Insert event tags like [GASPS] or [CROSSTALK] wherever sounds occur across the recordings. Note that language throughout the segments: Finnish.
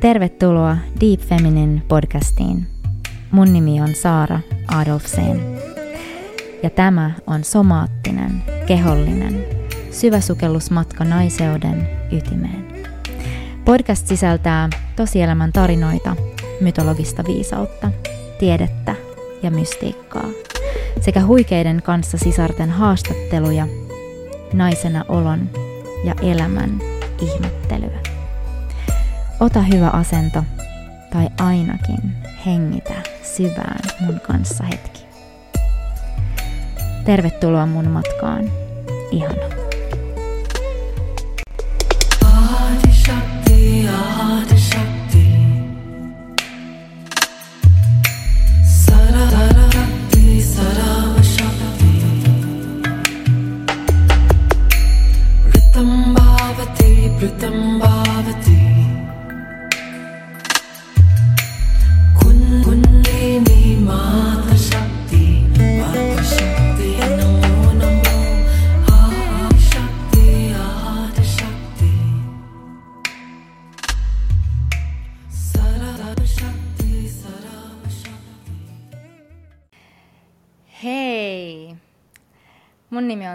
Tervetuloa Deep Feminine podcastiin. Mun nimi on Saara Adolfsen. Ja tämä on somaattinen, kehollinen, syväsukellusmatka naiseuden ytimeen. Podcast sisältää tosielämän tarinoita, mytologista viisautta, tiedettä ja mystiikkaa sekä huikeiden kanssa sisarten haastatteluja, naisena olon ja elämän ihmettelyä. Ota hyvä asento tai ainakin hengitä syvään mun kanssa hetki. Tervetuloa mun matkaan. Ihana.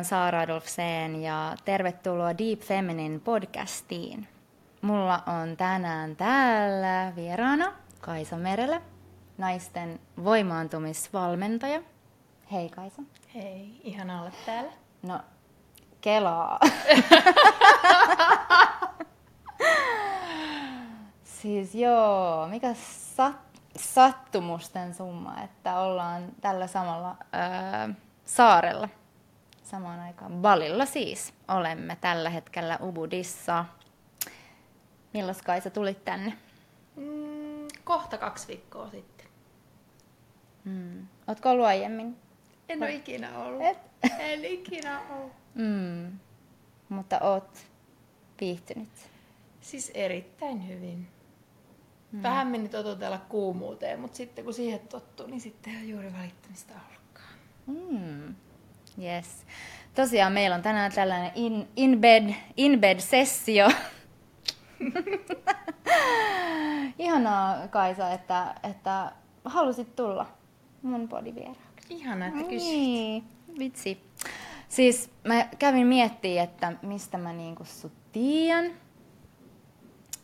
On Saara Adolfseen ja tervetuloa Deep Feminine podcastiin. Mulla on tänään täällä vieraana Kaisa Merelä, naisten voimaantumisvalmentaja. Hei Kaisa. Hei, ihana olla täällä. No, kelaa. [LAUGHS] siis joo, mikä sat, sattumusten summa, että ollaan tällä samalla öö, saarella. Samaan aikaan Balilla siis. Olemme tällä hetkellä Ubudissa. Milloin Kaisa tulit tänne? Mm, kohta kaksi viikkoa sitten. Mm. Ootko ollut aiemmin? En ole ikinä ollut. Et? [LAUGHS] En ikinä ollut. Mm. Mutta oot viihtynyt. Siis erittäin hyvin. Mm. Vähän meni totutella kuumuuteen, mutta sitten kun siihen tottuu, niin sitten ei juuri välittämistä ollutkaan. Mm. Yes. Tosiaan meillä on tänään tällainen in, in bed, in bed sessio. [LAUGHS] Ihanaa Kaisa, että, että halusit tulla mun podivieraaksi. Ihana, että kysyt. Niin, vitsi. Siis mä kävin miettimään, että mistä mä niinku sut tiedän.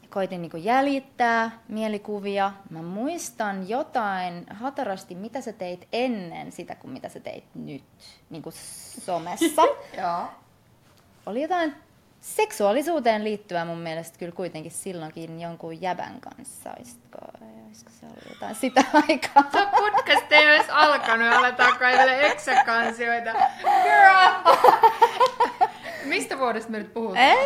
Koitin niinku jäljittää mielikuvia. Mä muistan jotain hatarasti, mitä sä teit ennen sitä, kuin mitä sä teit nyt niinku somessa. [LAUGHS] Joo. Oli jotain seksuaalisuuteen liittyvää mun mielestä kyllä kuitenkin silloinkin jonkun jäbän kanssa. Olisiko, olisiko se ollut jotain sitä [LAUGHS] aikaa? Tuo podcast ei edes alkanut, aletaan kaivele Excel-kansioita. Girl! [LAUGHS] Mistä vuodesta me nyt puhutaan?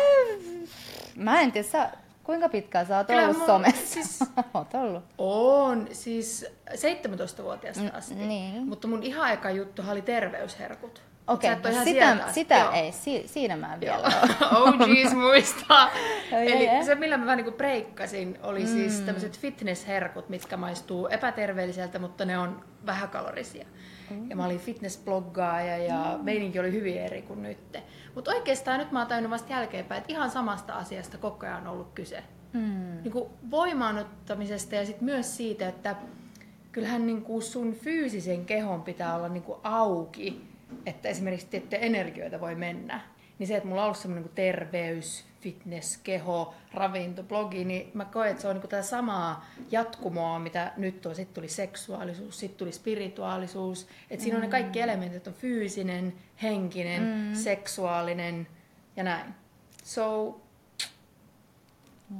Mä en tiedä, sä, kuinka pitkään sä oot Kyllä ollut mun- somessa? siis- [LAUGHS] oot ollut. On, siis 17-vuotiaasta Mm, asti. niin. Mutta mun ihan eka juttu oli terveysherkut. Okei, ihan sitä, sieltä sitä Joo. ei, si, siinä mä en vielä ole. [LAUGHS] OGs muistaa. [LAUGHS] Eli ai. se, millä mä vähän niin breikkasin, oli mm. siis tämmöiset fitnessherkut, mitkä maistuu epäterveelliseltä, mutta ne on vähäkalorisia. Mm. Ja mä olin fitnessbloggaaja ja mm. meininki oli hyvin eri kuin nyt. Mutta oikeastaan nyt mä oon tajunnut vasta jälkeenpäin, että ihan samasta asiasta koko ajan on ollut kyse. Mm. Niin kuin voimaanottamisesta ja sitten myös siitä, että kyllähän niin kuin sun fyysisen kehon pitää olla niin kuin auki, että esimerkiksi tiettyjä energioita voi mennä. Niin se, että mulla on ollut semmoinen niin terveys, fitness, keho, ravinto, blogi, niin mä koen, että se on niin tätä samaa jatkumoa, mitä nyt on. Sitten tuli seksuaalisuus, sitten tuli spirituaalisuus. Että siinä on ne kaikki elementit, on fyysinen, henkinen, mm. seksuaalinen ja näin. So,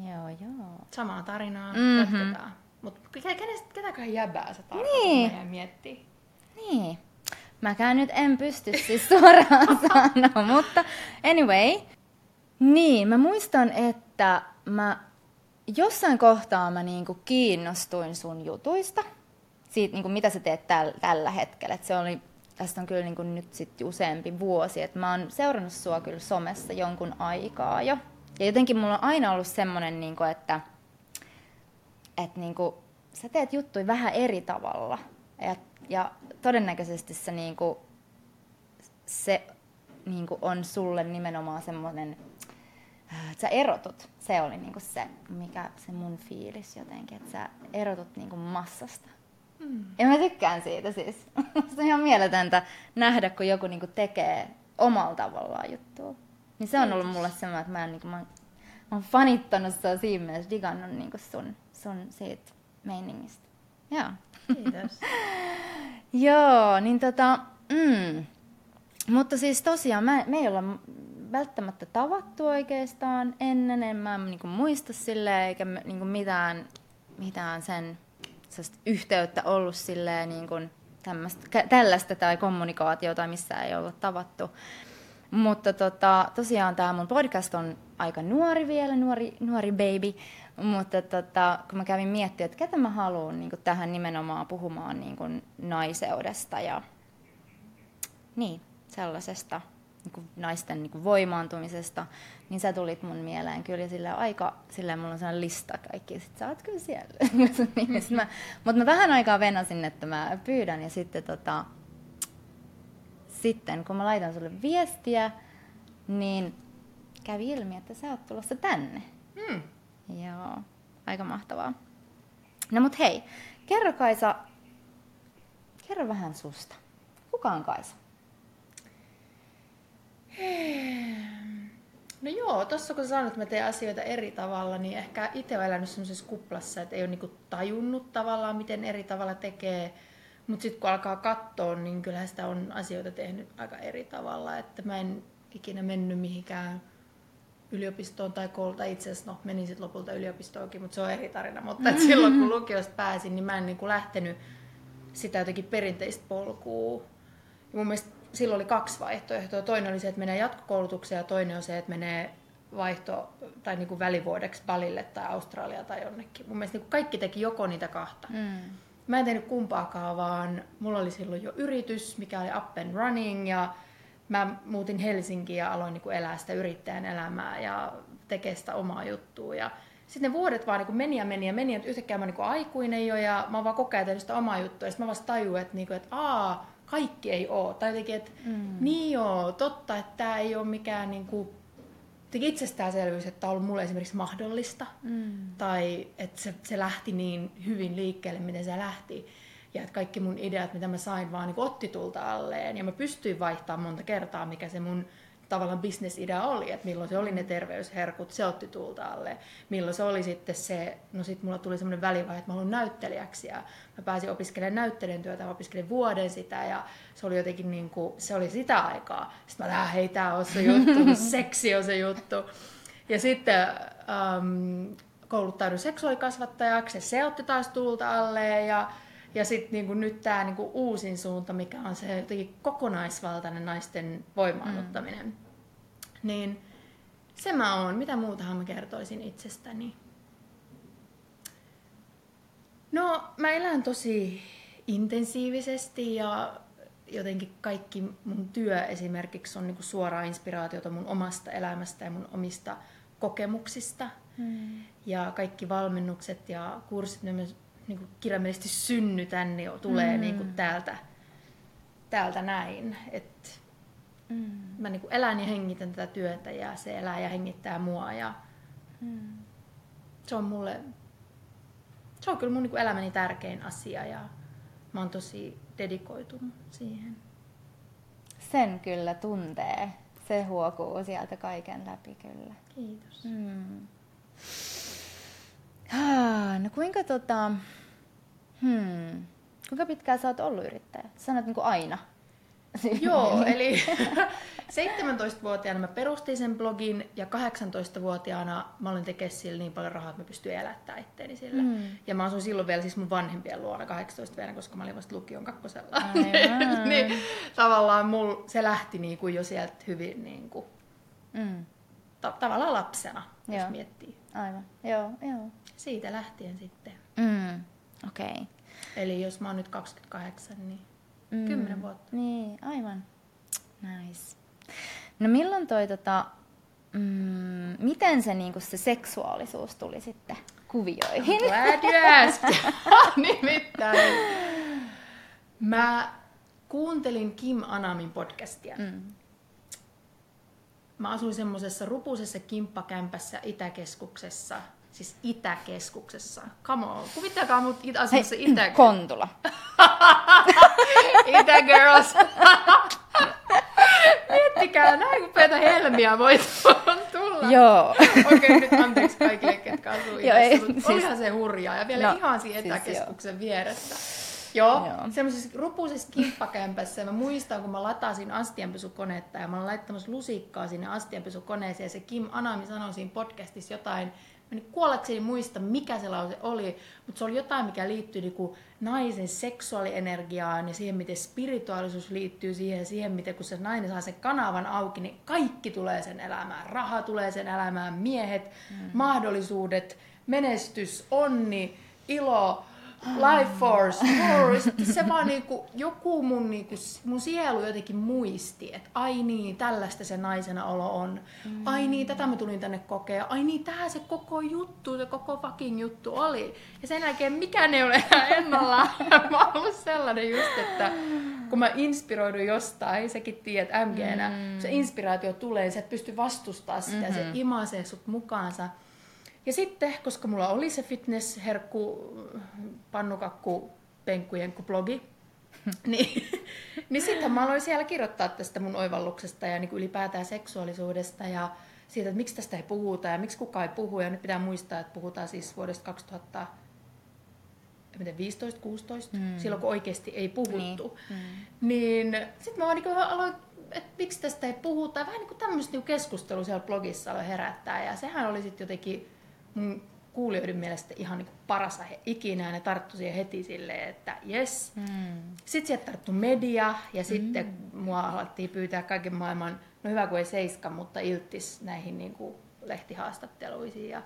Joo, joo. Samaa tarinaa Mhm. mm-hmm. jatketaan. Mutta ketäköhän jäbää sä tarkoitat, Niin. niin. miettii? Niin. Mäkään nyt en pysty siis suoraan [LAUGHS] sanoa, mutta anyway. Niin, mä muistan, että mä jossain kohtaa mä niinku kiinnostuin sun jutuista. Siitä, niinku, mitä sä teet täl, tällä hetkellä. Et se oli, tästä on kyllä niinku nyt sit useampi vuosi. Et mä oon seurannut sua kyllä somessa jonkun aikaa jo. Ja jotenkin mulla on aina ollut semmonen, niinku, että että niinku, sä teet juttuja vähän eri tavalla. Ja, ja todennäköisesti se, niinku, se niinku on sulle nimenomaan semmoinen äh, sä erotut. Se oli niinku se, mikä se mun fiilis jotenkin, että sä erotut niinku massasta. Mm. Ja mä tykkään siitä siis. [LAUGHS] se on ihan mieletöntä nähdä, kun joku niinku tekee omalla tavallaan juttua. Niin se on ollut mulle semmoinen, että mä, en, niinku, mä, oon- mä oon fanittanut sua siinä mielessä, digannut niinku sun, sun siitä meiningistä. Joo. Kiitos. [LAUGHS] Joo, niin tota, mm. Mutta siis tosiaan mä, me ei olla välttämättä tavattu oikeastaan ennen, en mä niinku muista silleen, eikä niinku mitään, mitään sen yhteyttä ollut silleen niinku tämmöstä, tällaista tai kommunikaatiota, missä ei olla tavattu. Mutta tota, tosiaan tämä mun podcast on aika nuori vielä, nuori, nuori baby. Mutta tota, kun mä kävin miettimään, että ketä mä haluan niin tähän nimenomaan puhumaan niin naiseudesta ja niin, sellaisesta niin kuin naisten niin kuin voimaantumisesta, niin sä tulit mun mieleen kyllä sillä aika, sillä mulla on sellainen lista kaikki, sit sä oot kyllä siellä. niin, [LAUGHS] mä, mutta mä vähän aikaa venasin, että mä pyydän ja sitten tota, sitten kun mä laitan sulle viestiä, niin kävi ilmi, että sä oot tulossa tänne. Mm. Joo, aika mahtavaa. No mut hei, kerro Kaisa, kerro vähän susta. Kuka on Kaisa? No joo, tossa kun sanoit, että mä teen asioita eri tavalla, niin ehkä itse olen elänyt semmoisessa kuplassa, että ei ole niinku tajunnut tavallaan, miten eri tavalla tekee. Mutta sitten kun alkaa katsoa, niin kyllähän sitä on asioita tehnyt aika eri tavalla. Että mä en ikinä mennyt mihinkään yliopistoon tai koulta. Itse asiassa no, menin sitten lopulta yliopistoonkin, mutta se on eri tarina. Mutta et silloin kun lukiosta pääsin, niin mä en niinku lähtenyt sitä jotenkin perinteistä polkua. Ja mun mielestä silloin oli kaksi vaihtoehtoa. Toinen oli se, että menee jatkokoulutukseen ja toinen on se, että menee vaihto- tai niin kuin välivuodeksi Balille tai Australia tai jonnekin. Mun mielestä niin kuin kaikki teki joko niitä kahta. Mm. Mä en tehnyt kumpaakaan, vaan mulla oli silloin jo yritys, mikä oli up and running ja mä muutin Helsinkiin ja aloin niin kuin elää sitä yrittäjän elämää ja tekee sitä omaa juttua. Ja sitten ne vuodet vaan niin meni ja meni ja meni, että yhtäkkiä mä oon niin aikuinen jo ja mä oon vaan koko ajan tehnyt sitä omaa juttua. Ja sitten mä vasta tajuin, että, niin kuin, että aa, kaikki ei oo. Tai jotenkin, että mm. niin joo, totta, että tämä ei ole mikään niin kuin, itsestäänselvyys, että tämä on ollut mulle esimerkiksi mahdollista. Mm. Tai että se, se lähti niin hyvin liikkeelle, miten se lähti. Ja että kaikki mun ideat, mitä mä sain, vaan niin otti tulta alleen. Ja mä pystyin vaihtamaan monta kertaa, mikä se mun tavallaan bisnesidea oli, että milloin se oli ne terveysherkut, se otti tulta alle. Milloin se oli sitten se, no sitten mulla tuli semmoinen välivaihe, että mä haluan näyttelijäksi ja mä pääsin opiskelemaan näyttelijän työtä, mä opiskelin vuoden sitä ja se oli jotenkin niin kuin, se oli sitä aikaa. Sitten mä lähdin, hei tää on se juttu, [LAUGHS] seksi on se juttu. Ja sitten ähm, kouluttauduin seksuaalikasvattajaksi, ja se otti taas tulta alle ja ja sitten niinku nyt tämä niinku uusin suunta, mikä on se jotenkin kokonaisvaltainen naisten voimaannuttaminen. Mm. Niin se mä oon. Mitä muutahan mä kertoisin itsestäni? No, mä elän tosi intensiivisesti ja jotenkin kaikki mun työ esimerkiksi on niinku suoraa inspiraatiota mun omasta elämästä ja mun omista kokemuksista. Mm. Ja kaikki valmennukset ja kurssit, ne myös niin kuin kirjaimellisesti synnytän, niin tulee mm. niin kuin täältä, täältä näin. Et Mm. mä niin kuin elän ja hengitän tätä työtä ja se elää ja hengittää mua. Ja Mm. se on mulle, se on kyllä mun niin kuin elämäni tärkein asia ja mä oon tosi dedikoitunut siihen. Sen kyllä tuntee. Se huokuu sieltä kaiken läpi kyllä. Kiitos. Mm. No kuinka tota... Hmm. Kuinka pitkään sä oot ollut yrittäjä? Sanoit niinku aina. [LAUGHS] Joo, eli [LAUGHS] 17-vuotiaana mä perustin sen blogin ja 18-vuotiaana mä olin tekemään sillä niin paljon rahaa, että mä pystyin elättämään itteeni sillä. Mm. Ja mä asuin silloin vielä siis mun vanhempien luona 18 vuotiaana, koska mä olin vasta lukion kakkosella. [LAUGHS] Niin tavallaan mul, se lähti niinku jo sieltä hyvin niinku, Mm. ta- tavallaan lapsena, jos Joo. miettii. Aivan. Joo, joo. Siitä lähtien sitten. Mm. Okei. Okay. Eli jos mä oon nyt 28, niin Mm. 10 vuotta. Niin, aivan. Nice. No milloin toi tota, mm, miten se niinku se seksuaalisuus tuli sitten kuvioihin? Glad you asked. Nimittäin. Mä kuuntelin Kim Anamin podcastia. Mm. Mä asuin semmoisessa rupusessa kimppakämpässä Itäkeskuksessa. Siis Itäkeskuksessa. Come on. Kuvittakaa mut it- asumassa Hei, Itä... Kontula. [LAUGHS] Itägirls. Miettikää, näin upeita helmiä voi tulla. Joo. Okei, nyt anteeksi kaikille, ketkä asuu Joo, ei, siis- olihan se hurjaa. Ja vielä No, ihan siinä siis etäkeskuksen vieressä. Joo, Joo. semmoisessa rupusessa kimppakämpässä. Ja mä muistan, kun mä latasin astianpesukonetta ja mä olin laittamassa lusikkaa sinne astianpesukoneeseen. Ja se Kim Anami sanoi siinä podcastissa jotain, mä nyt kuollakseni muista, mikä se lause oli, mutta se oli jotain, mikä liittyi niinku naisen seksuaalienergiaan ja siihen, miten spirituaalisuus liittyy siihen ja siihen, miten kun se nainen saa sen kanavan auki, niin kaikki tulee sen elämään. Raha tulee sen elämään, miehet, mm. mahdollisuudet, menestys, onni, ilo, life force, force. Se vaan niinku, joku mun, niinku, mun sielu jotenkin muisti, että ai niin, tällaista se naisena olo on. Mm. Ai niin, tätä mä tulin tänne kokea. Ai niin, tää se koko juttu, se koko fucking juttu oli. Ja sen jälkeen mikään ei ole [LAUGHS] enää ennallaan. mä oon ollut sellainen just, että kun mä inspiroidun jostain, sekin tiedät MGnä, mm. se inspiraatio tulee, sä et pysty vastustamaan sitä, mm-hmm. se imasee sut mukaansa. Ja sitten, koska mulla oli se fitness-herkku, pannukakku, penkkujenkku blogi, [LAUGHS] niin, niin sitten mä aloin siellä kirjoittaa tästä mun oivalluksesta ja niin kuin ylipäätään seksuaalisuudesta ja siitä, että miksi tästä ei puhuta ja miksi kukaan ei puhu. Ja nyt pitää muistaa, että puhutaan siis vuodesta 2000 15, 16, mm. silloin kun oikeasti ei puhuttu. Niin, mm. niin sitten mä vaan niin aloin, että miksi tästä ei puhuta. Vähän niin kuin tämmöistä niin keskustelua siellä blogissa aloin herättää. Ja sehän oli sitten jotenkin kuulijoiden mielestä ihan niin paras aihe ikinä. Ja ne tarttu siihen heti silleen, että jes. Mm. Sitten sieltä tarttu media ja sitten mm. mua alettiin pyytää kaiken maailman, no hyvä kuin ei seiska, mutta iltis näihin niin kuin lehtihaastatteluisiin. Ja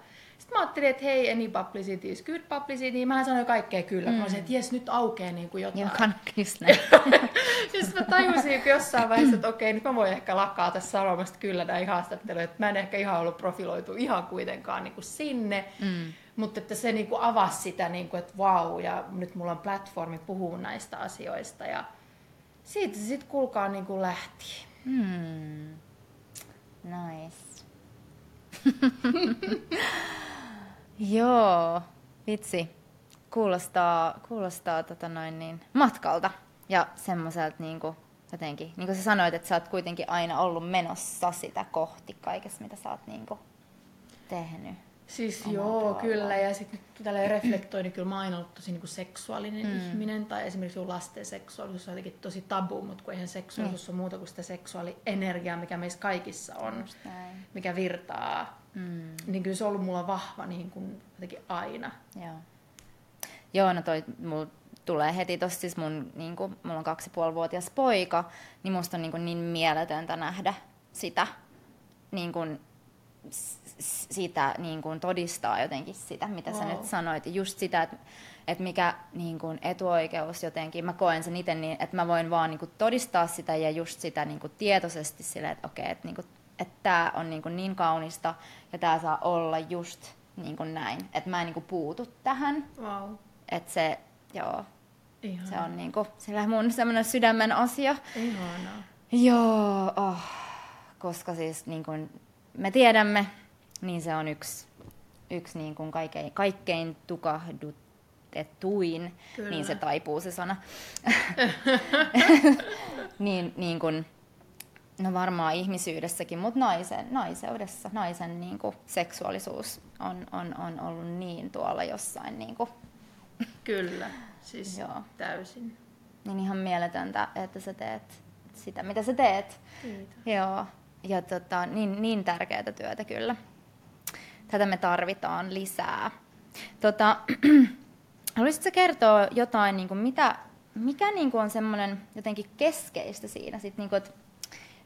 sitten mä ajattelin, että hei, any publicity is good publicity, niin mä sanoin kaikkea kyllä. Mm. Mä olisin, että jes, nyt aukeaa niin kuin jotain. Just näin. ja sitten mä tajusin jossain vaiheessa, että okei, nyt mä voin ehkä lakkaa tässä sanomasta kyllä näihin haastatteluihin, että mä en ehkä ihan ollut profiloitu ihan kuitenkaan niin kuin sinne. Mm. Mutta että se niin kuin avasi sitä, niin kuin, että vau, ja nyt mulla on platformi puhua näistä asioista. Ja siitä se sitten kuulkaa niin kuin lähti. Hmm. Nice. [LAUGHS] Joo, vitsi. Kuulostaa, kuulostaa tota noin niin, matkalta ja semmoiselta niinku, jotenkin, niin kuin sä sanoit, että sä oot kuitenkin aina ollut menossa sitä kohti kaikessa, mitä sä oot niinku tehnyt. Siis joo, tavallaan. kyllä. Ja sitten tällä reflektoi, niin kyllä mä oon aina ollut tosi niin kuin seksuaalinen mm. ihminen. Tai esimerkiksi lasten seksuaalisuus on jotenkin tosi tabu, mutta kun eihän seksuaalisuus mm. ole muuta kuin sitä seksuaalienergiaa, mikä meissä kaikissa on, mikä virtaa. Mm. Niin kyllä se on ollut mulla vahva niin kuin jotenkin aina. Joo. Joo, no toi mulla tulee heti tossa siis mun, niin kuin, mulla on kaksi ja puoli vuotias poika, niin musta on niin, kuin niin mieletöntä nähdä sitä, niin kuin, s- sitä niin kuin todistaa jotenkin sitä, mitä wow. sä nyt sanoit. Just sitä, että, että mikä niin kuin etuoikeus jotenkin, mä koen sen itse niin, että mä voin vaan niin kuin todistaa sitä ja just sitä niin kuin tietoisesti silleen, että okei, että, niin kuin, että tämä on niin, kuin niin kaunista ja tämä saa olla just niin kuin näin, että mä en niin kuin puutu tähän, Wow. että se, joo, Ihan. se on niinku, sillä mun semmoinen sydämen asia. Ihanaa. Joo, oh, koska siis niin kuin me tiedämme, niin se on yksi, yksi niin kuin kaikkein, kaikkein tukahdutetuin, Kyllä. niin se taipuu se sana. [LAUGHS] [LAUGHS] niin, niin kuin, no varmaan ihmisyydessäkin, mutta naisen, naiseudessa, naisen niin kuin seksuaalisuus on, on, on ollut niin tuolla jossain niin kuin, [LAUGHS] Kyllä. Siis Joo. täysin. niin ihan mieletöntä, että sä teet sitä, mitä sä teet. Kiitos. Joo, ja tota, niin, niin tärkeää työtä kyllä. Tätä me tarvitaan lisää. Tota, [CLEARS THROAT] haluaisitko kertoa jotain, niin kuin mitä, mikä niin kuin on semmoinen jotenkin keskeistä siinä, sit niin kuin, että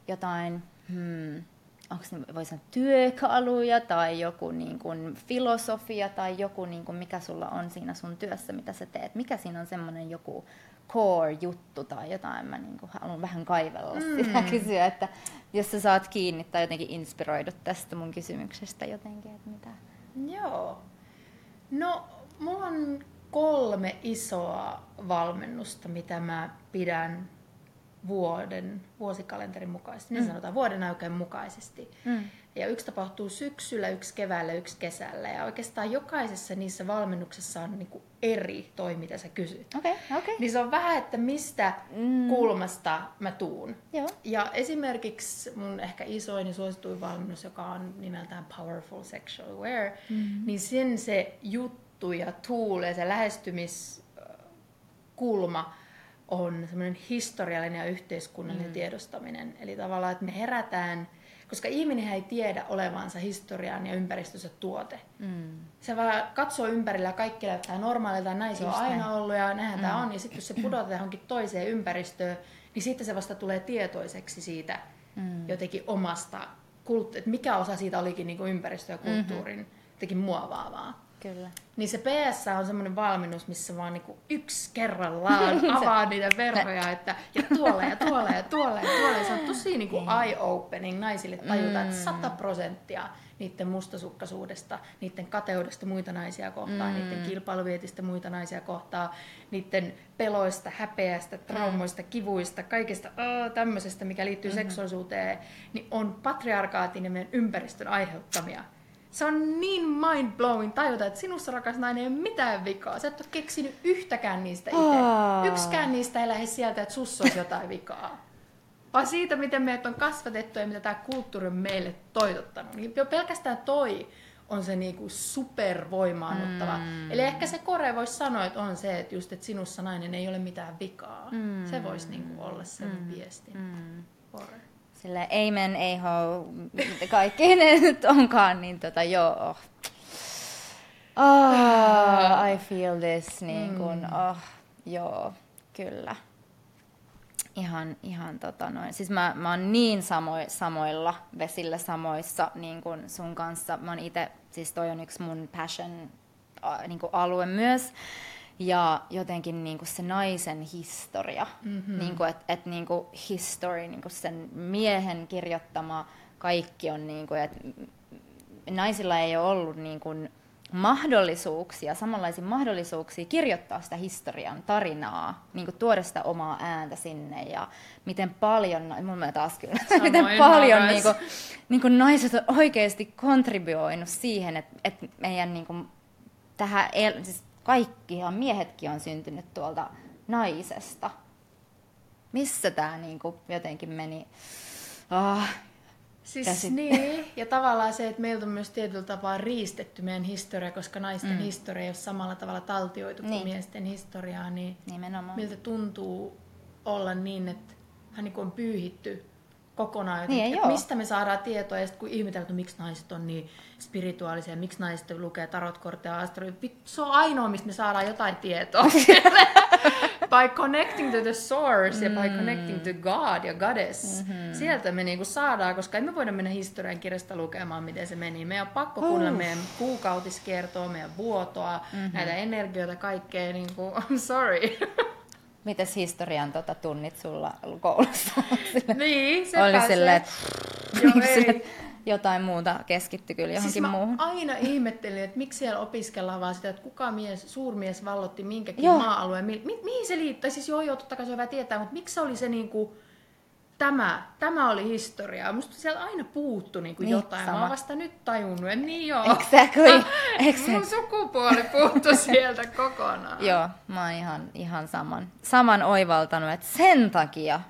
jotain, hmm, onko ne, voi sanoa työkaluja tai joku niin kuin filosofia tai joku, niin kuin mikä sulla on siinä sun työssä, mitä sä teet. Mikä siinä on semmoinen joku core-juttu tai jotain, mä niin kuin haluan vähän kaivella mm. sitä [LAUGHS] kysyä, että jos sä saat kiinni tai jotenkin inspiroidut tästä mun kysymyksestä jotenkin, että mitä. Joo. No, mulla on kolme isoa valmennusta, mitä mä pidän vuoden, vuosikalenterin mukaisesti, niin sanotaan vuoden aikojen mukaisesti. Mm. Ja yksi tapahtuu syksyllä, yksi keväällä, yksi kesällä. Ja oikeastaan jokaisessa niissä valmennuksissa on niinku eri toi, mitä sä kysyt. Okay. Okay. Niin se on vähän, että mistä mm. kulmasta mä tuun. Joo. Ja esimerkiksi mun ehkä isoin ja suosituin valmennus, joka on nimeltään Powerful Sexual Aware, mm-hmm. niin sen se juttu ja ja se lähestymiskulma on semmoinen historiallinen ja yhteiskunnallinen mm. tiedostaminen. Eli tavallaan, että me herätään, koska ihminen ei tiedä olevansa historian ja ympäristössä tuote. Mm. Se vaan katsoo ympärillä ja kaikki näyttää normaalilta näin se on aina ollut ja näinhän mm. tämä on. Ja sitten jos se pudotetaan johonkin toiseen ympäristöön, niin sitten se vasta tulee tietoiseksi siitä mm. jotenkin omasta, että mikä osa siitä olikin niin ympäristö ja kulttuurin mm-hmm. jotenkin muovaavaa. Kyllä. Niin se PS on semmoinen valmennus, missä vaan niinku yksi kerrallaan [LAUGHS] avaa niitä verhoja, että ja tuolla ja tuolla ja tuolla ja tuolla. Ja se on tosi niinku eye-opening naisille tajuta, että 100 prosenttia niiden mustasukkaisuudesta, niiden kateudesta muita naisia kohtaan, mm. niiden kilpailuvietistä muita naisia kohtaan, niiden peloista, häpeästä, traumoista, kivuista, kaikesta oh, tämmöisestä, mikä liittyy mm-hmm. seksuaalisuuteen, niin on patriarkaatin ja meidän ympäristön aiheuttamia. Se on niin mind-blowing tajuta, että sinussa rakas nainen ei ole mitään vikaa. Sä et ole keksinyt yhtäkään niistä itse. Aa. Yksikään niistä ei lähde sieltä, että sussa olisi jotain vikaa. Vaan siitä, miten meidät on kasvatettu ja mitä tämä kulttuuri on meille toitottanut. Niin jo pelkästään toi on se niinku supervoimaannuttava. Mm. Eli ehkä se kore voisi sanoa, että on se, että just, että sinussa nainen ei ole mitään vikaa. Mm. Se voisi niinku olla se mm. viesti. Mm. Kore. Sille amen, ei ho, mitä kaikki ne nyt onkaan, niin tota joo. Oh, I feel this, niin kun, oh, joo, kyllä. Ihan, ihan tota noin. Siis mä, mä oon niin samo, samoilla vesillä samoissa niin kun sun kanssa. Mä oon ite, siis toi on yksi mun passion äh, niin kuin alue myös. Ja jotenkin niin kuin se naisen historia, mm-hmm. niin kuin, että et, niin kuin history, niin kuin sen miehen kirjoittama kaikki on, niin kuin, että naisilla ei ole ollut niin kuin mahdollisuuksia, samanlaisia mahdollisuuksia kirjoittaa sitä historian tarinaa, niin kuin tuoda sitä omaa ääntä sinne ja miten paljon, mun mielestä taas kyllä, [LAUGHS] Samoin, miten paljon niin kuin, niin kuin naiset on oikeasti kontribuoinut siihen, että, että meidän niin kuin, tähän, el- siis kaikkihan miehetkin on syntynyt tuolta naisesta. Missä tämä niin kuin, jotenkin meni? Oh, Siis Käsit- niin, ja tavallaan se, että meiltä on myös tietyllä tapaa riistetty meidän historia, koska naisten mm. historia ei ole samalla tavalla taltioitu kuin Niin. miesten historiaa, niin nimenomaan. miltä tuntuu olla niin, että hän niin kuin on pyyhitty kokonaan Niin, jotenkin, oo. mistä me saadaan tietoa, ja sitten kun ihmetellään, että miksi naiset on niin spirituaalisia, miksi naiset lukee tarotkortteja ja astrologia, se on ainoa, mistä me saadaan jotain tietoa. [LAUGHS] by connecting to the source mm. ja by connecting to God ja Goddess. Mm-hmm. Sieltä me niinku saadaan, koska emme voida mennä historian kirjasta lukemaan, miten se meni. Meidän on pakko kuunnella meidän kuukautiskiertoa, meidän vuotoa, mm-hmm. näitä energioita, kaikkea. Niinku, [LAUGHS] I'm sorry. Mites historian tota, tunnit sulla koulussa? [LAUGHS] Sille- niin, sepä Oli se. silleen, että Joo, [LAUGHS] ei. sille, jotain muuta keskitty kyllä johonkin Siis mä muuhun. aina ihmettelin, että miksi siellä opiskellaan vaan sitä, että kuka mies, suurmies vallotti minkäkin Joo. maa-alueen. Mi- mi- mihin se liittyy? Siis joo, joo, totta kai se on hyvä tietää, mutta miksi se oli se niinku, tämä, tämä oli historiaa. Musta sieltä aina puuttu niinku Niin, jotain. Mä sama. oon vasta nyt tajunnut, että niin joo. Exactly. Mun [LAUGHS] exactly. sukupuoli puuttu sieltä kokonaan. [LAUGHS] Joo, mä oon ihan, ihan saman, saman oivaltanut, että sen takia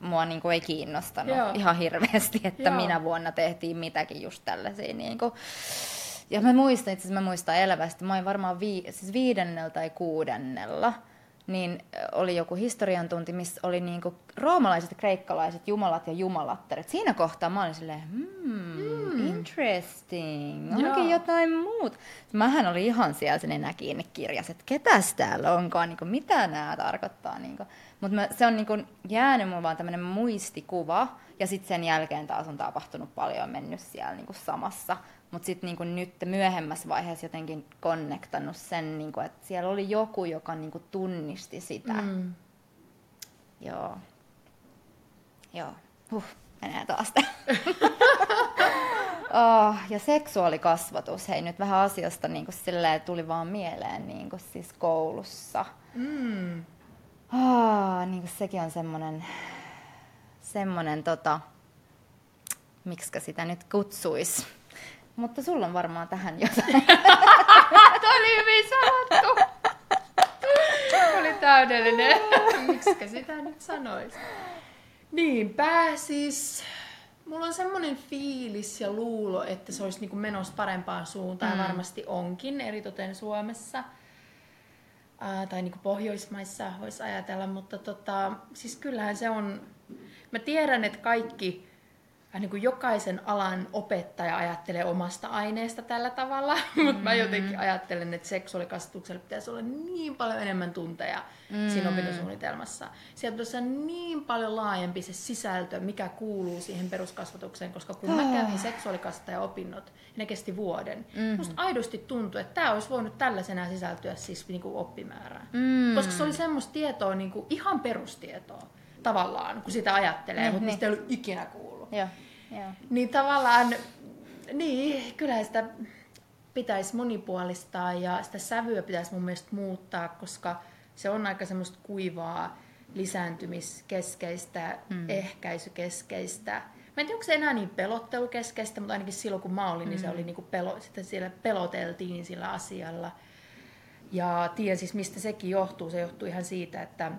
mua niinku ei kiinnostanut Joo. ihan hirveästi, että Joo. minä vuonna tehtiin mitäkin just tällaisia. Niinku. Ja mä muistan, itse mä muistan elävästi, mä olin varmaan vii, siis viidennellä tai kuudennella, niin oli joku historian tunti, missä oli niinku roomalaiset ja kreikkalaiset jumalat ja jumalattaret. Siinä kohtaa mä olin silleen, hmm, interesting, Joo. onkin jotain muuta. Mähän oli ihan siellä se nenä kiinni kirjas, että ketäs täällä onkaan, niinku, mitä nämä tarkoittaa. Niinku. Mutta se on niinku jäänyt mulla vaan tämmöinen muistikuva, ja sitten sen jälkeen taas on tapahtunut paljon mennyt siellä niinku samassa. Mutta sitten niinku nyt myöhemmässä vaiheessa jotenkin konnektannut sen, niinku, että siellä oli joku, joka niinku tunnisti sitä. Mm. Joo. Joo. Huh, menee taas [LAUGHS] oh, ja seksuaalikasvatus, hei nyt vähän asiasta niin kuin silleen tuli vaan mieleen niin kuin siis koulussa. Mm. Oh, niin kuin sekin on semmoinen semmonen tota, miksikä sitä nyt kutsuis. Mutta sulla on varmaan tähän jotain. [LAUGHS] Tämä oli hyvin sanottu. oli täydellinen. [LAUGHS] Miksikä sitä nyt sanois? Niinpä siis... Mulla on semmoinen fiilis ja luulo, että se olisi niinku menossa parempaan suuntaan. Mm. Varmasti onkin, eritoten Suomessa. Ää, tai niinku Pohjoismaissa voisi ajatella, mutta tota, siis kyllähän se on... Mä tiedän, että kaikki niin kuin jokaisen alan opettaja ajattelee omasta aineesta tällä tavalla, mm. [LAUGHS] mutta mä jotenkin ajattelen, että seksuaalikasvatuksella pitäisi olla niin paljon enemmän tunteja mm. siinä opintosuunnitelmassa. Sieltä pitäisi olla niin paljon laajempi se sisältö, mikä kuuluu siihen peruskasvatukseen, koska kun mä kävin seksuaalikasvattaja-opinnot, ja ne kesti vuoden, mm. musta aidosti tuntui, että tämä olisi voinut tällaisena sisältyä siis niin kuin oppimäärään. Mm. Koska se oli semmoista tietoa, niin kuin ihan perustietoa tavallaan, kun sitä ajattelee, Niin, mutta niin. mistä ei ollut ikinä kuullut. Joo, joo. Niin tavallaan, niin, kyllä sitä pitäisi monipuolistaa ja sitä sävyä pitäisi mun mielestä muuttaa, koska se on aika semmoista kuivaa, lisääntymiskeskeistä, mm. ehkäisykeskeistä. Mä en tiedä, onko se enää niin pelottelukeskeistä, mutta ainakin silloin kun mä olin, mm. niin se oli niinku pelo, sitä siellä peloteltiin sillä asialla. Ja tiedän siis, mistä sekin johtuu. Se johtuu ihan siitä, että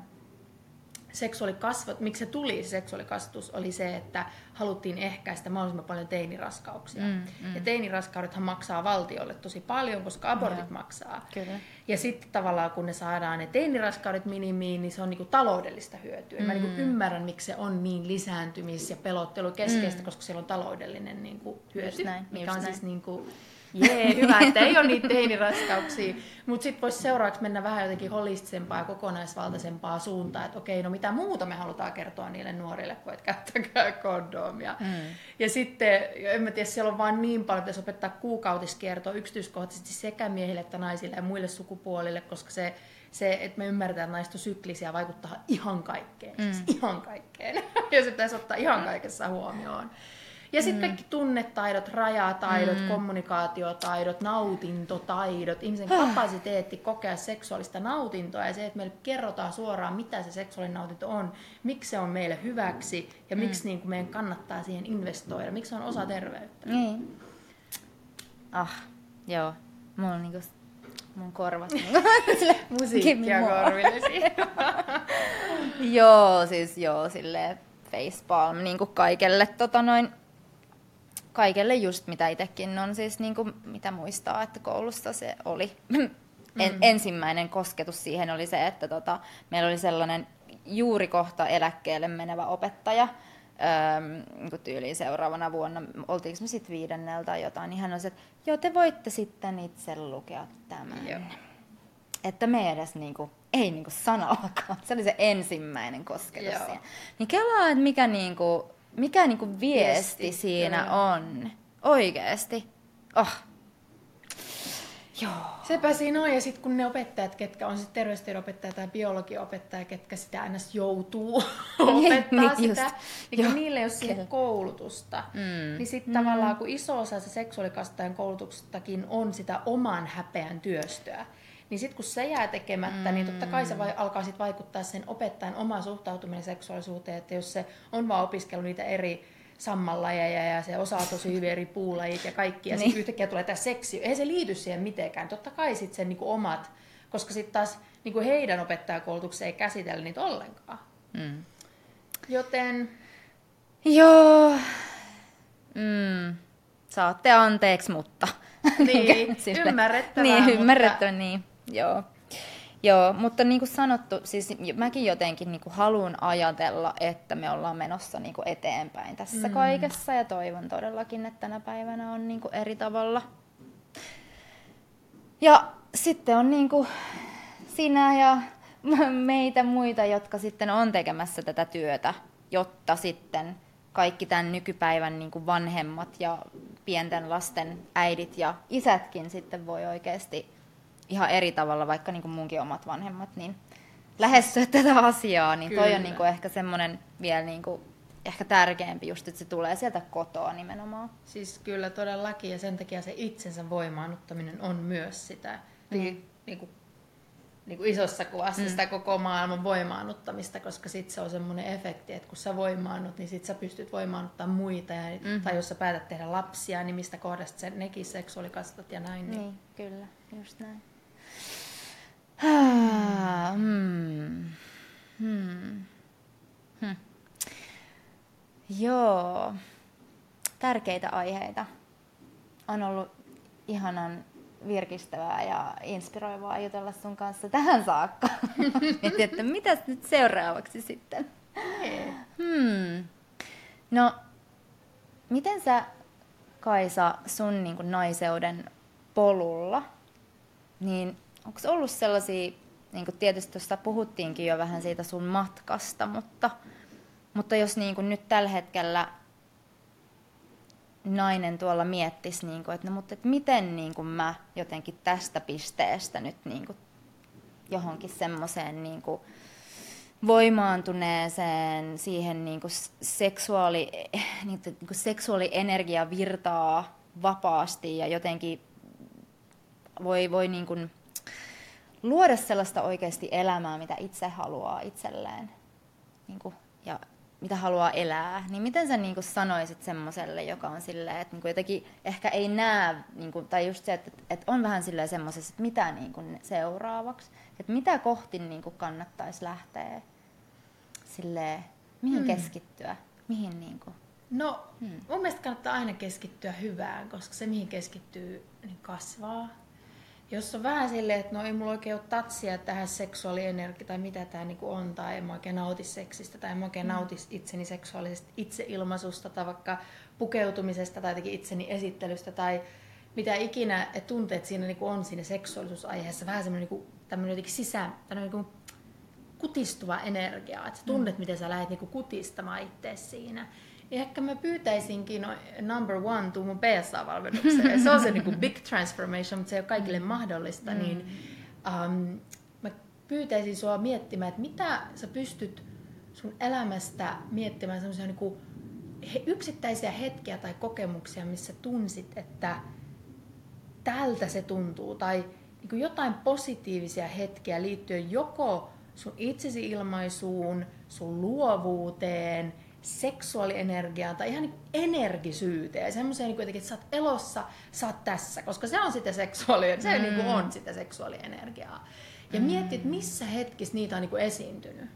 seksuaalikasvat, miksi se tuli se seksuaalikasvatus, oli se, että haluttiin ehkäistä mahdollisimman paljon teiniraskauksia. Mm, mm. Ja teiniraskaudethan maksaa valtiolle tosi paljon, koska abortit Joo. maksaa. Kyllä. Ja sitten tavallaan kun ne saadaan ne teiniraskaudet minimiin, niin se on niinku taloudellista hyötyä. Mm. Mä niinku ymmärrän, miksi se on niin lisääntymis- ja pelottelukeskeistä, mm. koska siellä on taloudellinen niinku hyöty, näin, mikä on näin. siis niinku, jee, hyvä, että ei ole niitä teiniraskauksia. Mutta sitten voisi seuraavaksi mennä vähän jotenkin holistisempaa ja kokonaisvaltaisempaa suuntaan, että okei, no mitä muuta me halutaan kertoa niille nuorille, kun et käyttäkää kondomia. Mm. Ja sitten, en mä tiedä, siellä on vaan niin paljon, että opettaa kuukautiskiertoa yksityiskohtaisesti sekä miehille että naisille ja muille sukupuolille, koska se, se että me ymmärretään, että naiset on syklisiä, vaikuttaa ihan kaikkeen. Mm. Siis ihan kaikkeen. [LAUGHS] ja se pitäisi ottaa ihan kaikessa huomioon. Ja sitten kaikki tunnetaidot, rajataidot, mm. kommunikaatiotaidot, nautintotaidot, ihmisen kapasiteetti kokea seksuaalista nautintoa ja se, että meille kerrotaan suoraan, mitä se seksuaalinen nautinto on, miksi se on meille hyväksi ja miksi niin kuin meidän kannattaa siihen investoida, miksi se on osa terveyttä. Niin. Ah, joo. Mulla on niinku, mun korvat [LAUGHS] Musiikkia korvillesi. [LAUGHS] Joo, siis joo, silleen facepalm niinku kaikelle tota noin, kaikelle just mitä itekin on siis niinku, mitä muistaa, että koulussa se oli. En, ensimmäinen kosketus siihen oli se, että tota, meillä oli sellainen juuri kohta eläkkeelle menevä opettaja, öö, niin tyyliin seuraavana vuonna, oltiinko me sitten viidennellä tai jotain, niin hän on se, että joo, te voitte sitten itse lukea tämän. Joo. Että me edes niinku, ei niinku sanallakaan. Se oli se ensimmäinen kosketus Joo. siinä. Niin kelaa, että mikä, niinku, mikä niinku viesti, Viesti, siinä kyllä. on. Oikeesti. Oh. Joo. Sepä siinä on, ja sitten kun ne opettajat, ketkä on sitten terveystiedon tai biologiopettaja, ketkä sitä aina joutuu [LAUGHS] opettaa niin sitä, just. niin kun niille ei ole siihen Kyllä. koulutusta, mm. niin sitten mm. tavallaan kun iso osa se seksuaalikastajan koulutuksestakin on sitä oman häpeän työstöä, niin sitten kun se jää tekemättä, mm. niin totta kai se vai, alkaa sit vaikuttaa sen opettajan oma suhtautuminen seksuaalisuuteen, että jos se on vaan opiskellut niitä eri sammallajeja ja se osaa tosi hyvin eri puulajit ja kaikki, ja Niin. sitten yhtäkkiä tulee tämä seksi, ei se liity siihen mitenkään. Totta kai sitten sen niinku omat, koska sitten taas niinku heidän opettajakoulutuksessa ei käsitellä niitä ollenkaan. Mm. Joten Joo. Mm. Saatte anteeksi, mutta... Niin, [LAUGHS] [LAUGHS] Sille- ymmärrettävää, Niin, mutta- ymmärrettävää, niin. Joo. Joo, mutta niin kuin sanottu, siis mäkin jotenkin niin kuin haluan ajatella, että me ollaan menossa niin kuin eteenpäin tässä mm. kaikessa ja toivon todellakin, että tänä päivänä on niin kuin eri tavalla. Ja sitten on niin kuin sinä ja [LAUGHS] meitä muita, jotka sitten on tekemässä tätä työtä, jotta sitten kaikki tämän nykypäivän niin kuin vanhemmat ja pienten lasten äidit ja isätkin sitten voi oikeasti ihan eri tavalla, vaikka niin kuin munkin omat vanhemmat, niin lähestyä tätä asiaa, niin toi Kyllä. on niin kuin ehkä semmoinen vielä niin kuin, ehkä tärkeämpi just, että se tulee sieltä kotoa nimenomaan. siis kyllä todellakin, ja sen takia se itsensä voimaannuttaminen on myös sitä Mm. niin, niinku, niin kuin isossa kuvassa mm. sitä koko maailman voimaannuttamista, koska sitten se on semmoinen efekti, että kun sä voimaannut, niin sit sä pystyt voimaannuttaa muita. Ja, mm. Tai jos sä päätät tehdä lapsia, niin mistä kohdasta sen nekin seksuaalikastat ja näin. Niin... Niin, kyllä, just näin. [SIGHS] Hmm. Hmm. Hmm. Joo, tärkeitä aiheita. On ollut ihanan virkistävää ja inspiroivaa jutella sun kanssa tähän saakka. [LAUGHS] Mietin, että mitäs nyt seuraavaksi sitten? Hmm. No, miten sä, Kaisa, sun niin kuin naiseuden polulla, niin onko ollut sellaisia, niin kuin tietysti tuossa puhuttiinkin jo vähän siitä sun matkasta, mutta, mutta jos niin kuin nyt tällä hetkellä nainen tuolla miettisi, niin kuin, että, no, mutta että miten niin kuin mä jotenkin tästä pisteestä nyt niin kuin johonkin semmoiseen niin kuin voimaantuneeseen siihen niin kuin seksuaali, niin kuin seksuaalienergia virtaa vapaasti ja jotenkin voi, voi niin kuin luoda sellaista oikeasti elämää, mitä itse haluaa itselleen niin kuin, ja mitä haluaa elää, niin miten sä niin kuin sanoisit semmoiselle, joka on silleen, että niin kuin jotenkin ehkä ei näe, niin kuin, tai just se, että, että on vähän silleen semmoisessa, että mitä niin kuin seuraavaksi, että mitä kohti niin kuin kannattaisi lähteä silleen, mihin hmm. keskittyä, mihin niin kuin. No, hmm. mun mielestä kannattaa aina keskittyä hyvään, koska se mihin keskittyy, niin kasvaa. Jos on vähän silleen, että no ei mulla oikein ole tatsia tähän seksuaalienergia tai mitä tämä niinku on, tai en mä oikein nauti seksistä, tai en mä oikein mm. nauti itseni seksuaalisesta itseilmaisusta, tai vaikka pukeutumisesta, tai jotenkin itseni esittelystä, tai mitä ikinä et tunteet siinä niinku on siinä seksuaalisuusaiheessa, vähän semmoinen niinku, tämmöinen jotenkin sisään, niinku kutistuva energia, että sä tunnet, mm. miten sä lähdet niinku kutistamaan itse siinä. Ehkä mä pyytäisinkin no, number one tuu mun PSA-valmennukseen. Se on se niinku big transformation, mutta se ei ole kaikille mahdollista. Mm. Niin, um, mä pyytäisin sua miettimään, että mitä sä pystyt sun elämästä miettimään sellaisia niinku yksittäisiä hetkiä tai kokemuksia, missä tunsit, että tältä se tuntuu. Tai niinku jotain positiivisia hetkiä liittyen joko sun itsesi ilmaisuun, sun luovuuteen – seksuaalienergiaan tai ihan niin energisyyteen ja semmoiseen, niin että sä oot elossa, sä oot tässä, koska se on sitä seksuaalia, se mm. niin kuin on sitä seksuaalienergiaa. Ja mm. miettii, että missä hetkissä niitä on niin kuin esiintynyt.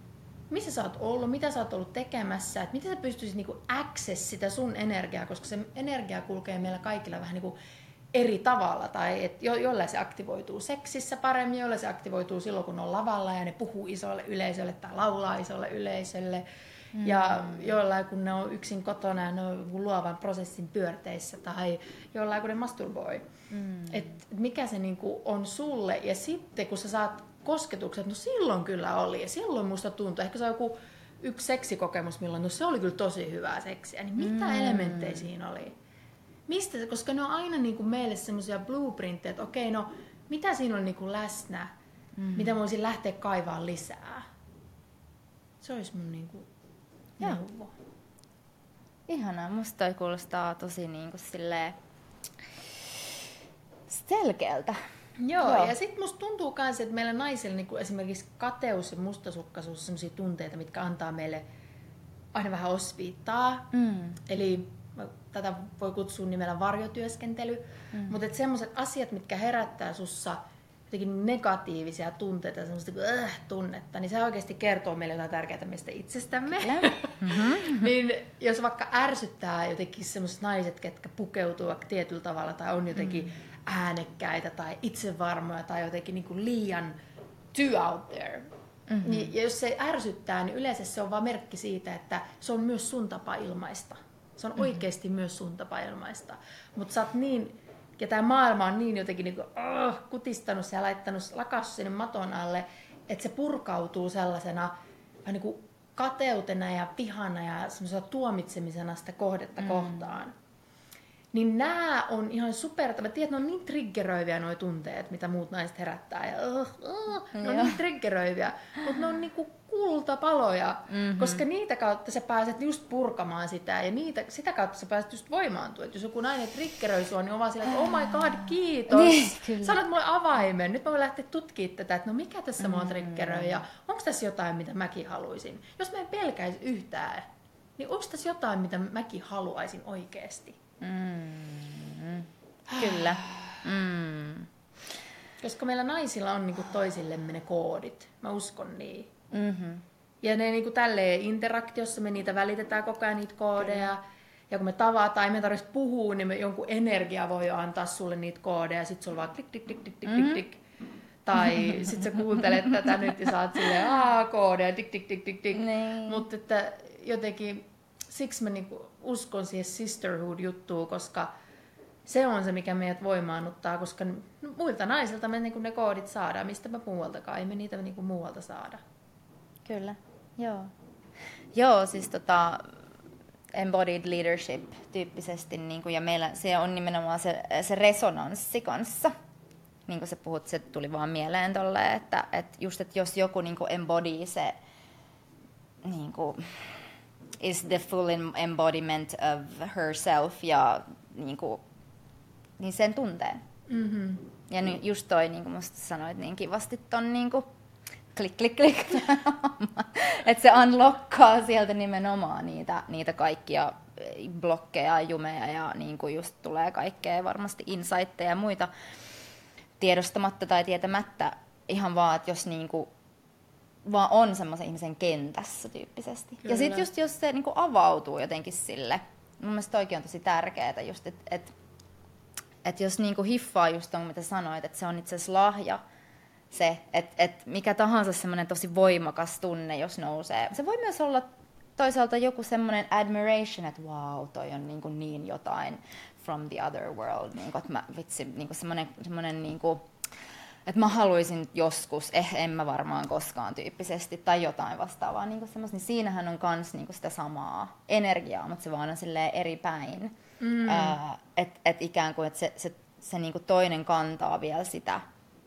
Missä sä oot ollut, mitä sä oot ollut tekemässä, että miten sä pystyisit niin kuin access sitä sun energiaa, koska se energia kulkee meillä kaikilla vähän niin kuin eri tavalla, tai et jo, jollain se aktivoituu seksissä paremmin, jollain se aktivoituu silloin, kun on lavalla ja ne puhuu isolle yleisölle tai laulaa isolle yleisölle Mm. Ja jollain kun ne on yksin kotona ja ne on luovan prosessin pyörteissä tai jollain kun ne masturboi. Mm. Et mikä se niinku on sulle ja sitten kun sä saat kosketukset, no silloin kyllä oli ja silloin musta tuntui, ehkä se on joku yksi seksikokemus, milloin no se oli kyllä tosi hyvää seksiä, niin mitä mm. elementtejä siinä oli? Mistä, koska ne on aina niinku meille semmoisia blueprintteja, että okei, no mitä siinä on niinku läsnä, mm. mitä voisin lähteä kaivaa lisää. Se olisi mun niinku neuvo. Ihanaa. Musta toi kuulostaa tosi niin kuin silleen selkeältä. Joo, Joo. ja sitten musta tuntuu myös, että meillä naisilla niin esimerkiksi kateus ja mustasukkaisuus on sellaisia tunteita, mitkä antaa meille aina vähän osviittaa. Mm. Eli tätä voi kutsua nimellä varjotyöskentely. Mm. Mutta semmoiset asiat, mitkä herättää sussa jotenkin negatiivisia tunteita, semmoista äh, tunnetta, niin se oikeasti kertoo meille jotain tärkeää meistä itsestämme. [LAUGHS] Mm-hmm. niin jos vaikka ärsyttää jotenkin semmoiset naiset, ketkä pukeutuu vaikka tietyllä tavalla tai on jotenkin mm. äänekkäitä tai itsevarmoja tai jotenkin niin kuin liian too out there, mm-hmm. niin ja jos se ärsyttää, niin yleensä se on vain merkki siitä, että se on myös sun tapa ilmaista. Se on mm-hmm. oikeasti myös sun tapa ilmaista. Mutta sä oot niin ja tämä maailma on niin jotenkin niin kuin, oh, kutistanut ja laittanut lakassu sinne maton alle, että se purkautuu sellaisena vähän niin kuin kateutena ja pihana ja semmoisena tuomitsemisena sitä kohdetta mm. kohtaan. Niin nämä on ihan super, mä tiedän, että ne on niin triggeröiviä nuo tunteet, mitä muut naiset herättää. Ja, uh, uh, ne on Joo. niin triggeröiviä, mutta ne on niinku kultapaloja, mm-hmm. koska niitä kautta sä pääset just purkamaan sitä ja niitä, sitä kautta sä pääset just voimaantua. Et jos joku nainen triggeröi sua, niin on vaan silleen, että oh my god, kiitos. Niin, kyllä. Sanot mulle avaimen. Nyt mä voin lähteä tutkimaan tätä, että no mikä tässä mua triggeröi ja onko tässä jotain, mitä mäkin haluaisin. Jos mä en pelkäisi yhtään, niin onko tässä jotain, mitä mäkin haluaisin oikeasti? Kyllä. Mm. Koska meillä naisilla on niinku toisillemme ne koodit. Mä uskon niin. Mm-hmm. Ja ne niinku tälleen interaktiossa me niitä välitetään koko ajan niitä koodeja. Ja kun me tavataan, ei me tarvitsisi puhua, niin me jonkun energia voi jo antaa sulle niitä koodeja. Ja sit sulla vaan klik, klik, klik, klik, klik, klik, klik. Tai sit sä kuuntelet tätä nyt ja saat silleen, aa, koodeja, tik, tik, tik, tik, tik. Niin. Mutta että jotenkin, siksi mä niinku uskon siihen sisterhood-juttuun, koska se on se, mikä meidät voimaannuttaa, koska muilta naisilta me niinku ne koodit saadaan, mistä me muualtakaan, ei me niitä niinku muualta saada. Kyllä, joo. Joo, siis tota, embodied leadership tyyppisesti, niin kuin, ja meillä se on nimenomaan se, se resonanssi kanssa. Niin kuin sä puhut, se tuli vaan mieleen tolle, että, että just, että jos joku niin kuin embody se, niin kuin, is the full em- embodiment of herself ja niin, kuin, niin sen tunteen. Mm-hmm. Ja nyt just toi, niin kuin musta sanoit niin kivasti ton niin kuin, klik, klik, klik. [LAUGHS] että se unlockkaa sieltä nimenomaan niitä, niitä kaikkia blokkeja, jumeja ja niin kuin just tulee kaikkea varmasti insightteja ja muita tiedostamatta tai tietämättä ihan vaan, että jos niin kuin vaan on semmoisen ihmisen kentässä tyyppisesti. Kyllä. Ja sitten just jos se niin kuin avautuu jotenkin sille, mun mielestä toikin on tosi tärkeää just, että et, et jos niinku hiffaa just ton, mitä sanoit, että se on itse asiassa lahja, se, että et mikä tahansa semmoinen tosi voimakas tunne, jos nousee. Se voi myös olla toisaalta joku semmoinen admiration, että wow, toi on niin, kuin niin jotain from the other world. Niin kuin, että mä, vitsi, niin kuin semmoinen, semmoinen niin kuin, että mä haluaisin joskus, eh, en mä varmaan koskaan tyyppisesti, tai jotain vastaavaa. Niin, kuin niin siinähän on myös niin sitä samaa energiaa, mutta se vaan on eri päin. Mm. Että et ikään kuin, että se, se, se niin kuin toinen kantaa vielä sitä,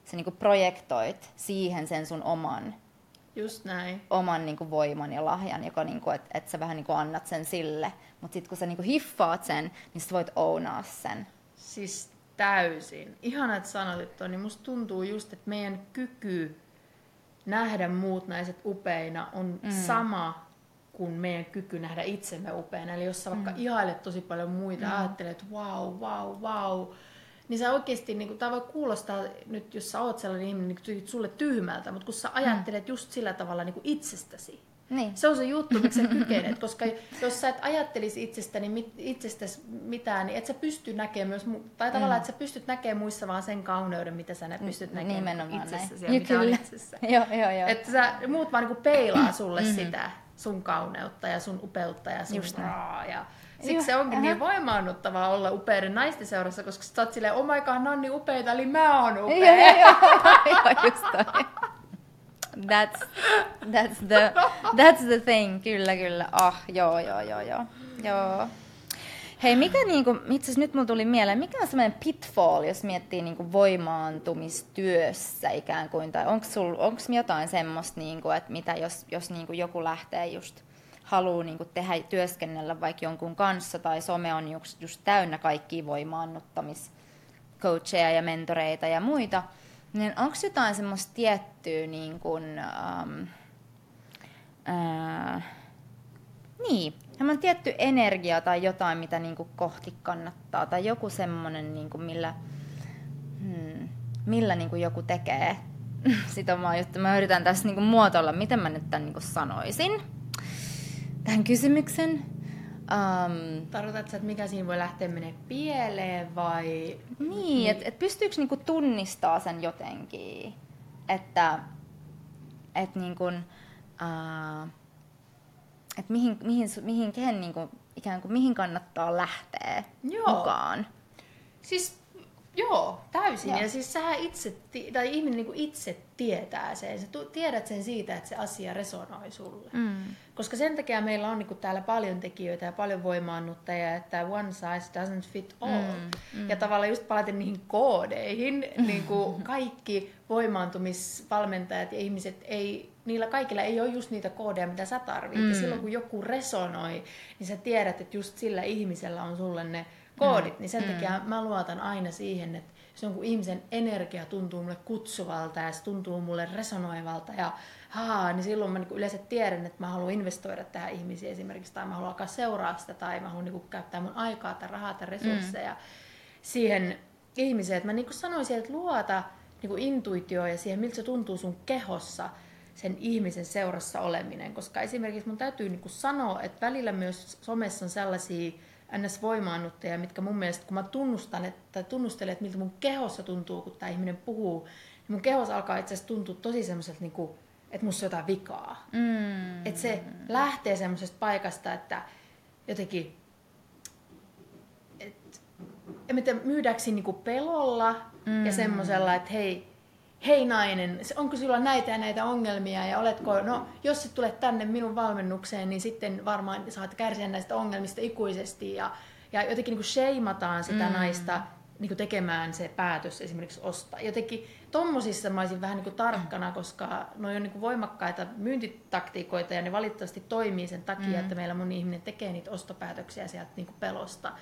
sä niin projektoit siihen sen sun oman Just näin. oman niin kuin voiman ja lahjan, joka niin kuin, että et sä vähän niin kuin annat sen sille. Mutta sitten kun sä niin kuin hiffaat sen, niin sä voit ownaa sen. Siis täysin. Ihana, että sanoit toi, niin musta tuntuu just, että meidän kyky nähdä muut naiset upeina on mm. sama kuin meidän kyky nähdä itsemme upeina. Eli jos sä vaikka ihailet tosi paljon muita ja ajattelet, että wow, wow, wow, niin sä oikeasti, niin tämä voi kuulostaa nyt, jos sä oot sellainen ihminen, niin sulle tyhmältä, mutta kun sä ajattelet just sillä tavalla niin kuin itsestäsi, Niin. se on se juttu, miksi sä kykenet, koska jos sä et ajattelisi itsestäni, mit, itsestäsi mitään, niin et sä pysty näkemään myös, tai tavallaan, että sä pystyt näkemään muissa vaan sen kauneuden, mitä sä nä- pystyt näkemään Nimenomaan itsessäsi näin. ja mitä on itsessä. [LAUGHS] joo, joo, joo. Että sä, muut vaan niinku peilaa sulle sitä sun kauneutta ja sun upeutta ja sun Just raa. Ja Joo, siksi se onkin aha. niin voimaannuttavaa olla upeiden naisten seurassa, koska sä oot silleen, oh my god, ne on niin upeita, eli mä oon Joo, upea. joo, joo, joo, just toi. [LAUGHS] That's, that's, the, that's the thing, kyllä, kyllä. Ah, joo, joo, joo, joo. joo. Hei, mikä niinku, itse nyt mulla tuli mieleen, mikä on semmoinen pitfall, jos miettii niinku voimaantumistyössä ikään kuin, tai onko onko jotain semmoista, niinku, että mitä jos, jos niinku joku lähtee just haluaa niinku tehdä, työskennellä vaikka jonkun kanssa, tai some on just, just täynnä kaikkia voimaannuttamis coacheja ja mentoreita ja muita, niin onko jotain semmoista tiettyä niin kuin, ähm, äh, niin, semmoinen tietty energia tai jotain, mitä niin kuin kohti kannattaa, tai joku semmoinen, niin kuin millä, hmm, millä niin kuin joku tekee [LAUGHS] sitä omaa juttua. Mä yritän tässä niin kuin muotoilla, miten mä nyt tämän niin kuin sanoisin tähän kysymyksen. Um, Tarkoitatko, että mikä siinä voi lähteä menee pieleen vai... Niin, että et pystyykö niinku tunnistaa sen jotenkin, että et niinku, uh, et mihin, mihin, mihin, kehen niinku, ikään kuin mihin kannattaa lähteä Joo. mukaan. Siis Joo, täysin. Joo. Ja siis sä itse, tai ihminen niin itse tietää sen. Sä tiedät sen siitä, että se asia resonoi sulle. Mm. Koska sen takia meillä on niin kuin täällä paljon tekijöitä ja paljon voimaannuttajia, että one size doesn't fit all. Mm, mm. Ja tavallaan just palaten niihin koodeihin, [LAUGHS] niin kuin kaikki voimaantumisvalmentajat ja ihmiset ei, niillä kaikilla ei ole just niitä koodeja, mitä sä tarvitset. Mm. Ja silloin kun joku resonoi, niin sä tiedät, että just sillä ihmisellä on sulle ne koodit. Mm. Niin sen takia mä luotan aina siihen, että jos jonkun ihmisen energia tuntuu mulle kutsuvalta ja se tuntuu mulle resonoivalta ja haa, niin silloin mä niinku yleensä tiedän, että mä haluan investoida tähän ihmisiin esimerkiksi, tai mä haluan alkaa seuraa sitä, tai mä haluan niinku käyttää mun aikaa tai rahaa tai resursseja mm. siihen ihmiseen. Että mä niinku sanoisin, että luota niinku intuitioon ja siihen, miltä se tuntuu sun kehossa, sen ihmisen seurassa oleminen. Koska esimerkiksi mun täytyy niinku sanoa, että välillä myös somessa on sellaisia NS-voimaannuttajia, mitkä mun mielestä, kun mä tunnustan, että, tunnustelen, että miltä mun kehossa tuntuu, kun tämä ihminen puhuu, niin mun kehossa alkaa itse asiassa tuntua tosi semmoiselta, niinku, että musta on jotain vikaa. Mm. Että se lähtee semmoisesta paikasta, että jotenkin, et, en tiedä, myydäänkö siinä niinku pelolla mm. ja semmoisella, että hei, hei nainen, onko sulla näitä ja näitä ongelmia ja oletko, no jos sä tulet tänne minun valmennukseen, niin sitten varmaan saat kärsiä näistä ongelmista ikuisesti ja, ja jotenkin niinku sheimataan sitä mm. naista niinku tekemään se päätös esimerkiksi ostaa. Jotenkin tommosissa mä olisin vähän niinku tarkkana, koska ne on niinku voimakkaita myyntitaktiikoita ja ne valitettavasti toimii sen takia, mm. että meillä moni ihminen tekee niitä ostopäätöksiä sieltä niinku pelosta.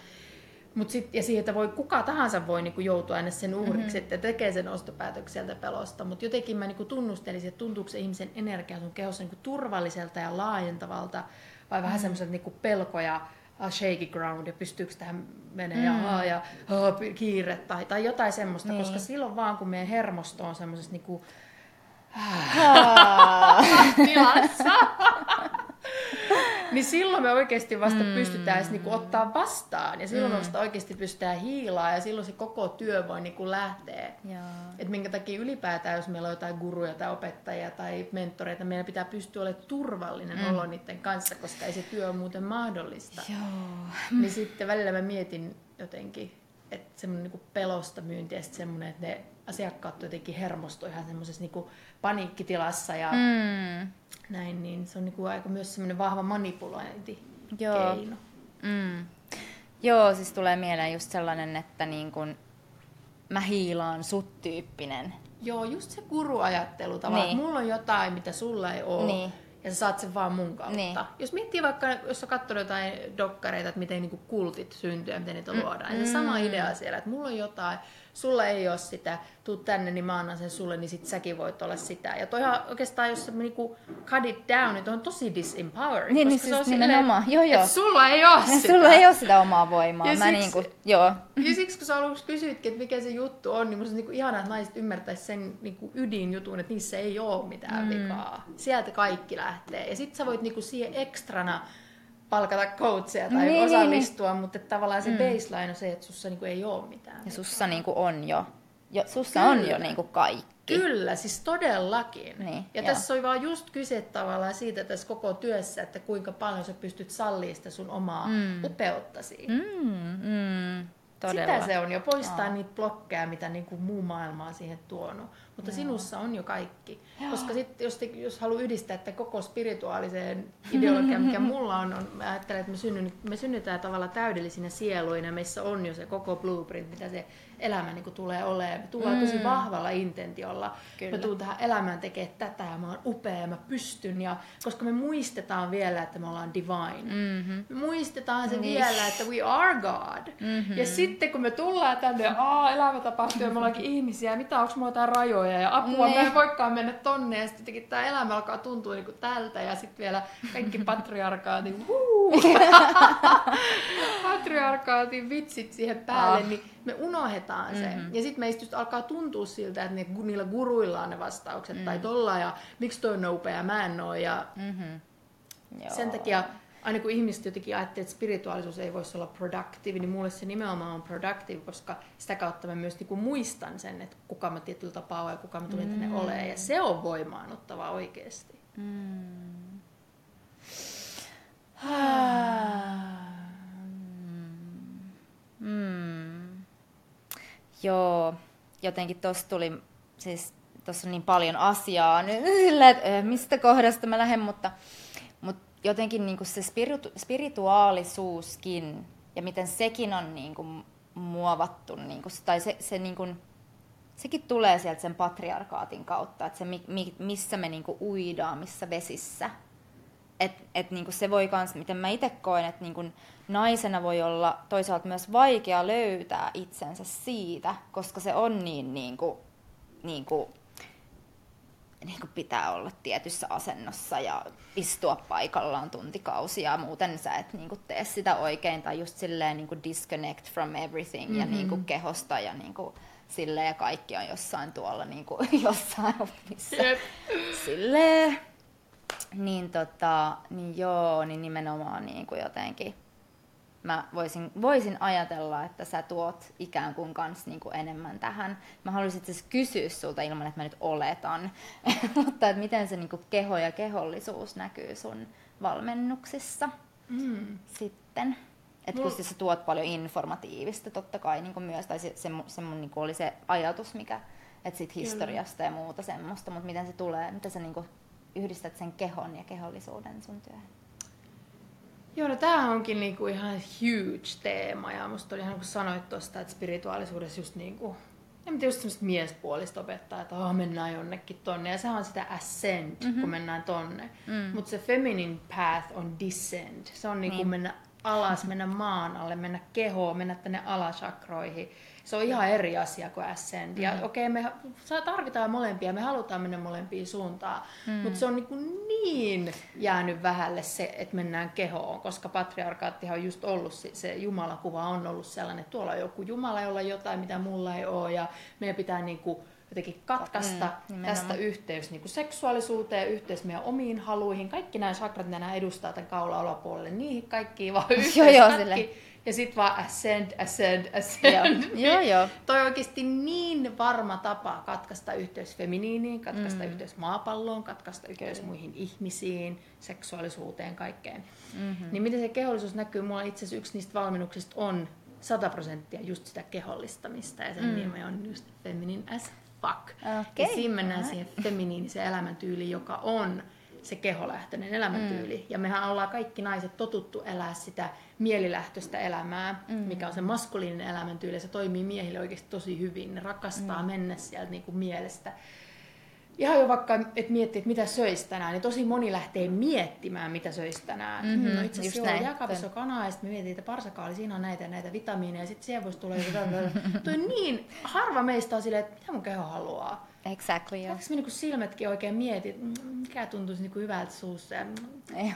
Mut sit, ja siihen, että voi, kuka tahansa voi niinku joutua aina sen uhriksi, mm-hmm. että tekee sen ostopäätöksen sieltä pelosta. Mutta jotenkin mä niinku tunnustelisin, että tuntuuko se ihmisen energia sun kehossa niinku turvalliselta ja laajentavalta, vai vähän mm-hmm. semmoiselta niinku pelko ja ah, shaky ground, ja pystyykö tähän menee, mm. ja, ah, ja ah, kiire, tai, tai jotain semmoista. Niin. Koska silloin vaan, kun meidän hermosto on semmoisessa niinku, [LAUGHS] tilassa, niin silloin me oikeasti vasta mm. pystytään edes niinku ottaa vastaan. Ja silloin mm. vasta oikeasti pystytään hiilaa ja silloin se koko työ voi niinku lähteä. Et minkä takia ylipäätään, jos meillä on jotain guruja tai opettajia tai mentoreita, meidän pitää pystyä olemaan turvallinen mm. olo niiden kanssa, koska ei se työ ole muuten mahdollista. Joo. Niin sitten välillä mä mietin jotenkin, että semmoinen niinku pelosta myynti ja sitten semmoinen, että ne asiakkaat jotenkin hermostui ihan semmoisessa niinku paniikkitilassa ja Mm. näin, niin se on niinku aika myös semmoinen vahva manipulointikeino. Joo. Mm. Joo, siis tulee mieleen just sellainen, että niin kun mä hiilaan sut tyyppinen. Joo, just se guruajattelu tavallaan, Niin. mulla on jotain, mitä sulla ei ole. Niin. Ja sä saat sen vaan mun kautta. Niin. Jos miettii vaikka, jos sä katsot jotain dokkareita, että miten niinku kultit syntyy ja miten niitä luodaan. Mm. Ja sama idea siellä, että mulla on jotain, sulla ei ole sitä, tuu tänne, niin mä annan sen sulle, niin sit säkin voit olla sitä. Ja toihan oikeastaan, jos sä niinku cut it down, niin toi on tosi disempowering. Niin, niin koska se on siis silleen, nimenomaan. Joo, joo. Sulla ei ole sitä. Sulla ei ole sitä omaa voimaa. Ja mä siksi- niinku, joo. Ja siksi kun sä aluksi kysyitkin, että mikä se juttu on, niin musta on niinku ihanaa, että naiset ymmärtäis sen niinku ydinjutun, että niissä ei ole mitään mm. vikaa. Sieltä kaikki lähtee. Ja sit sä voit niinku siihen ekstrana palkata coachia tai Niin, osallistua, niin, mutta tavallaan se mm. baseline on se, että sussa niinku ei ole mitään. Ja sussa niinku on jo, jo sussa on jo Kyllä. niinku kaikki. Kyllä, siis todellakin. Niin, ja joo. tässä on vaan just kyse tavallaan siitä tässä koko työssä, että kuinka paljon sä pystyt sallimaan sitä sun omaa mm. upeuttasi. Mm, mm, todella. Sitä se on jo, poistaa niitä blokkeja, mitä niinku muu maailma on siihen tuonut. Mutta sinussa on jo kaikki. Koska sit, jos, te, jos haluaa yhdistää että koko spirituaaliseen ideologiaan, mikä [LAUGHS] mulla on, on mä ajattelen, että me, synnyn, me synnytään tavallaan täydellisinä sieluina. Meissä on jo se koko blueprint, mitä se elämä niinku tulee olemaan. Me tullaan tosi vahvalla intentiolla. Kyllä. Me tuun tähän elämään tekemään tätä ja mä oon upea ja mä pystyn. Ja, koska me muistetaan vielä, että me ollaan divine. Mm-hmm. Me muistetaan se Niin. vielä, että we are God. Mm-hmm. Ja sitten kun me tullaan tänne, ja aa, elämä tapahtuu ja me ollaankin ihmisiä, mitä, onko mulla jotain rajoja ja apua, Niin. mä en voikaan mennä tonne. Ja sitten tämä elämä alkaa tuntua niin kuin tältä ja sitten vielä kaikki [LAUGHS] patriarkaatin, huu, [LAUGHS] patriarkaatin vitsit siihen päälle, Ah. niin me unohdetaan se. Mm-hmm. Ja sitten meistä just alkaa tuntua siltä, että ne, niillä guruilla on ne vastaukset mm. tai tolla ja miksi toi on nopea ja mä en oo. Ja Mm-hmm. Joo. sen takia, aina kun ihmiset jotenkin ajattelee, että spirituaalisuus ei voisi olla productive, niin mulle se nimenomaan on productive, koska sitä kautta mä myös niin kuin muistan sen, että kuka mä tietyllä tapaa olen ja kuka mä tulin mm. tänne olemaan. Ja se on voimaanottavaa oikeasti. Mm. Joo, jotenkin tuossa tuli, siis tuossa on niin paljon asiaa nyt, että [LAUGHS] mistä kohdasta mä lähden, mutta jotenkin niin kuin se spiritu, spirituaalisuuskin ja miten sekin on niin kuin muovattu, niin kuin, tai se, se niin kuin, sekin tulee sieltä sen patriarkaatin kautta, että se mi, mi, missä me niin kuin uidaan, missä vesissä. Et, et niin kuin se voi kans, miten mä itse koen, että niin kuin naisena voi olla toisaalta myös vaikea löytää itsensä siitä, koska se on niin, niin kuin, niin kuin, niin kuin pitää olla tietyssä asennossa ja istua paikallaan tuntikausia ja muuten sä et niin kuin tee sitä oikein tai just silleen niin kuin disconnect from everything mm-hmm. ja niin kuin kehosta ja niin kuin silleen ja kaikki on jossain tuolla niin kuin [LAUGHS] jossain missä Jep. silleen niin, tota, niin joo, niin nimenomaan niin kuin jotenkin mä voisin, voisin ajatella, että sä tuot ikään kuin kans niin kuin enemmän tähän. Mä haluaisin itse kysyä sulta ilman, että mä nyt oletan, [LAUGHS] mutta että miten se niin kuin keho ja kehollisuus näkyy sun valmennuksissa Mm. sitten. Että kun Mulla- sä tuot paljon informatiivista totta kai niin kuin myös, tai se, se, se mun niin kuin oli se ajatus, mikä, että sit historiasta ja muuta semmoista, mutta miten se tulee, miten sä niin kuin yhdistät sen kehon ja kehollisuuden sun työhön? Joo, no tämähän onkin niinku ihan huge teema ja musta oli ihan kun sanoit tuosta, että spirituaalisuudessa just niinku, en tiedä, just semmoista miespuolista opettaa, että oh, mennään jonnekin tonne ja sehän on sitä ascend, mm-hmm. kun mennään tonne. Mm. Mutta se feminine path on descend, se on niinku Niin. mennä alas, mennä maan alle, mennä kehoon, mennä tänne alasakroihin. Se on ihan eri asia kuin ascend. Ja okei, okay, me tarvitaan molempia, me halutaan mennä molempiin suuntaan, mm. mutta se on niin, niin jäänyt vähälle se, että mennään kehoon, koska patriarkaattihan on just ollut, se, se Jumalakuva on ollut sellainen, että tuolla on joku Jumala, jolla on jotain, mitä mulla ei ole, ja meidän pitää niin kuin jotenkin katkaista Mm, tästä yhteys niin kuin seksuaalisuuteen, yhteys meidän omiin haluihin, kaikki nämä mitä nämä edustaa tämän kaula alapuolelle, niihin kaikkiin vaan [LAUGHS] yhteys Joo, joo, silleen. Ja sitten vaan ascend, ascend, ascend. Joo, [LAUGHS] joo, joo. Toi on oikeasti niin varma tapa katkaista yhteys feminiiniin, katkaista mm. yhteys maapalloon, katkaista yhteys muihin ihmisiin, seksuaalisuuteen, kaikkeen. Mm-hmm. Niin miten se kehollisuus näkyy? Mulla itse asiassa yksi niistä valmennuksista on 100 prosenttia just sitä kehollistamista ja sen mm. nimi on just feminine as fuck. Okei, Ja siinä mennään alright. siihen feminiiniseen elämäntyyliin, joka on se keholähtöinen elämäntyyli. Mm. Ja mehän ollaan kaikki naiset totuttu elää sitä mielilähtöistä elämää, mm. mikä on se maskuliininen elämäntyyli. Se toimii miehille oikeasti tosi hyvin. Ne rakastaa mm. mennä sieltä niin kuin mielestä. Ihan jo vaikka, että miettii, että mitä söisi tänään, niin tosi moni lähtee miettimään, mitä söisi tänään. Mhm, Mm-hmm, no itse asiassa jääkaapissa on kanaa, ja sitten me että parsakaali, siinä on näitä ja näitä vitamiineja, ja sitten siihen voisi tulla joku. [LAUGHS] Toi niin, harva meistä on silleen, että mitä mun keho haluaa. Exactly, joo. Me niinku silmätkin oikein mietin, että mm, mikä tuntuisi niinku hyvältä suussa. Ja,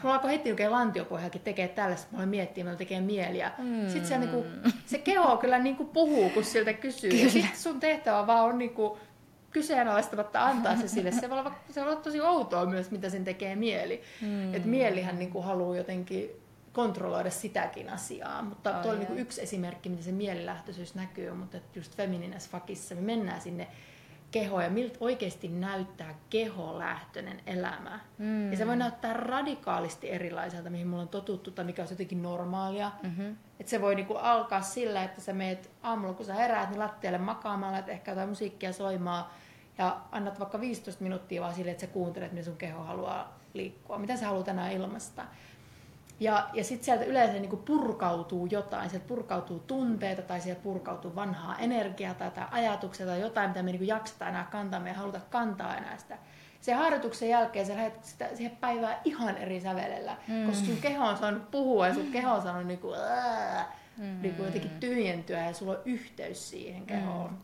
mulla alkoi heti oikein lantiopohjakin tekee tällaista, mä aloin miettiä, mä tekee mieliä. Mm. Sitten se, niinku, se keho kyllä niinku puhuu, kun siltä kysyy. Ja sitten sun tehtävä vaan on niinku kyseenalaistamatta antaa se sille. Se voi olla, se voi olla tosi outoa myös, mitä sen tekee mieli. Mm. Et mielihän niinku haluaa jotenkin kontrolloida sitäkin asiaa. Mutta Ai tuo oli ai. niinku yksi esimerkki, miten se mielilähtöisyys näkyy, mutta just feminines fakissa me mennään sinne kehoon ja miltä oikeasti näyttää keholähtöinen elämä. Mm. Ja se voi näyttää radikaalisti erilaiselta, mihin mulla on totuttu tai mikä on jotenkin normaalia. Mm-hmm. Et se voi niinku alkaa sillä, että sä meet aamulla, kun sä heräät, niin lattialle makaamalla, että ehkä jotain musiikkia soimaa ja annat vaikka 15 minuuttia vaan sille, että sä kuuntelet, miten sun keho haluaa liikkua. Mitä sä haluat tänään ilmasta. Ja, ja sitten sieltä yleensä niin kuin purkautuu jotain, sieltä purkautuu tunteita tai sieltä purkautuu vanhaa energiaa tai, tai ajatuksia tai jotain, mitä me niin kuin jaksetaan enää kantaa, me ei haluta kantaa enää sitä. Sen harjoituksen jälkeen sä lähdet sitä, siihen päivään ihan eri sävelellä, mm. koska sun keho on saanut puhua ja sun keho on saanut niin kuin, ää, mm. niin kuin jotenkin tyhjentyä ja sulla on yhteys siihen kehoon. Mm.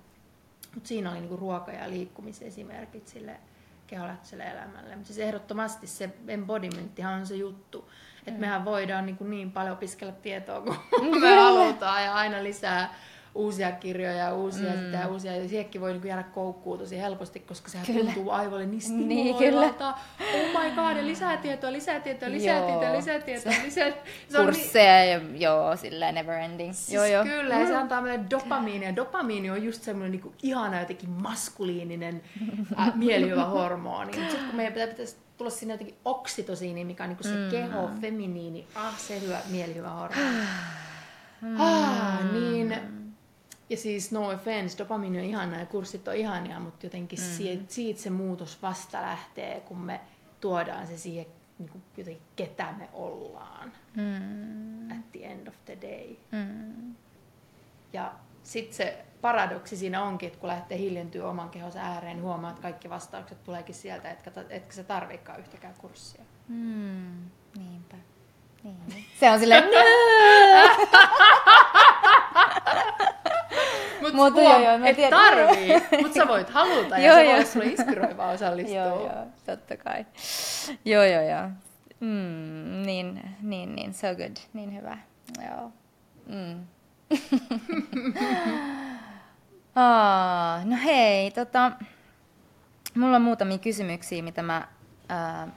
Mutta siinä oli niinku ruoka- ja liikkumisesimerkit sille keholähtöiselle elämälle. Mutta siis ehdottomasti se embodimenttihan on se juttu. Että mehän voidaan niin, kuin niin paljon opiskella tietoa kuin me halutaan ja aina lisää uusia kirjoja ja uusia mm. sitä ja uusia. Ja siihenkin voi niin jäädä koukkuun tosi helposti, koska sehän Kyllä. tuntuu aivoille niin Niin, stimuloivalta. Oh my god, ja lisää tietoa, lisää tietoa, lisää Joo. tietoa, lisää tietoa, lisää se niin- Kursseja ja joo, silleen never ending. Siis joo, joo. Kyllä, ja se antaa meille dopamiinia. Dopamiini on just semmoinen niinku ihana jotenkin maskuliininen äh, [LAUGHS] mielihyvä hormoni. Sitten kun meidän pitää, pitäisi tulla sinne jotenkin oksitosiini, mikä on niinku se mm. keho, feminiini, ah se hyvä mielihyvä hormoni. [SIGHS] ah, niin Ja siis no offense, dopamiini on ihanaa ja kurssit on ihania, mutta jotenkin mm. siitä, siitä se muutos vasta lähtee, kun me tuodaan se siihen, niin kuin jotenkin ketä me ollaan Mm. at the end of the day. Mm. Ja sitten se paradoksi siinä onkin, että kun lähtee hiljentyä oman kehonsa ääreen, niin huomaa, että kaikki vastaukset tuleekin sieltä, etkä, etkä sä tarvikaan yhtäkään kurssia. Mm. Niinpä. Niin. [LAUGHS] Se on silleen, [LAUGHS] Mutta huom, joo, joo, mä et tiedän. tarvii, mutta sä voit haluta ja [LAUGHS] Joo, se joo. voi sulle inspiroivaa osallistua. joo, joo, totta kai. Joo, joo, joo. Mm, niin, niin, niin, so good, niin hyvä. Joo. Mm. [LAUGHS] Aa, no hei, tota, mulla on muutamia kysymyksiä, mitä mä ää,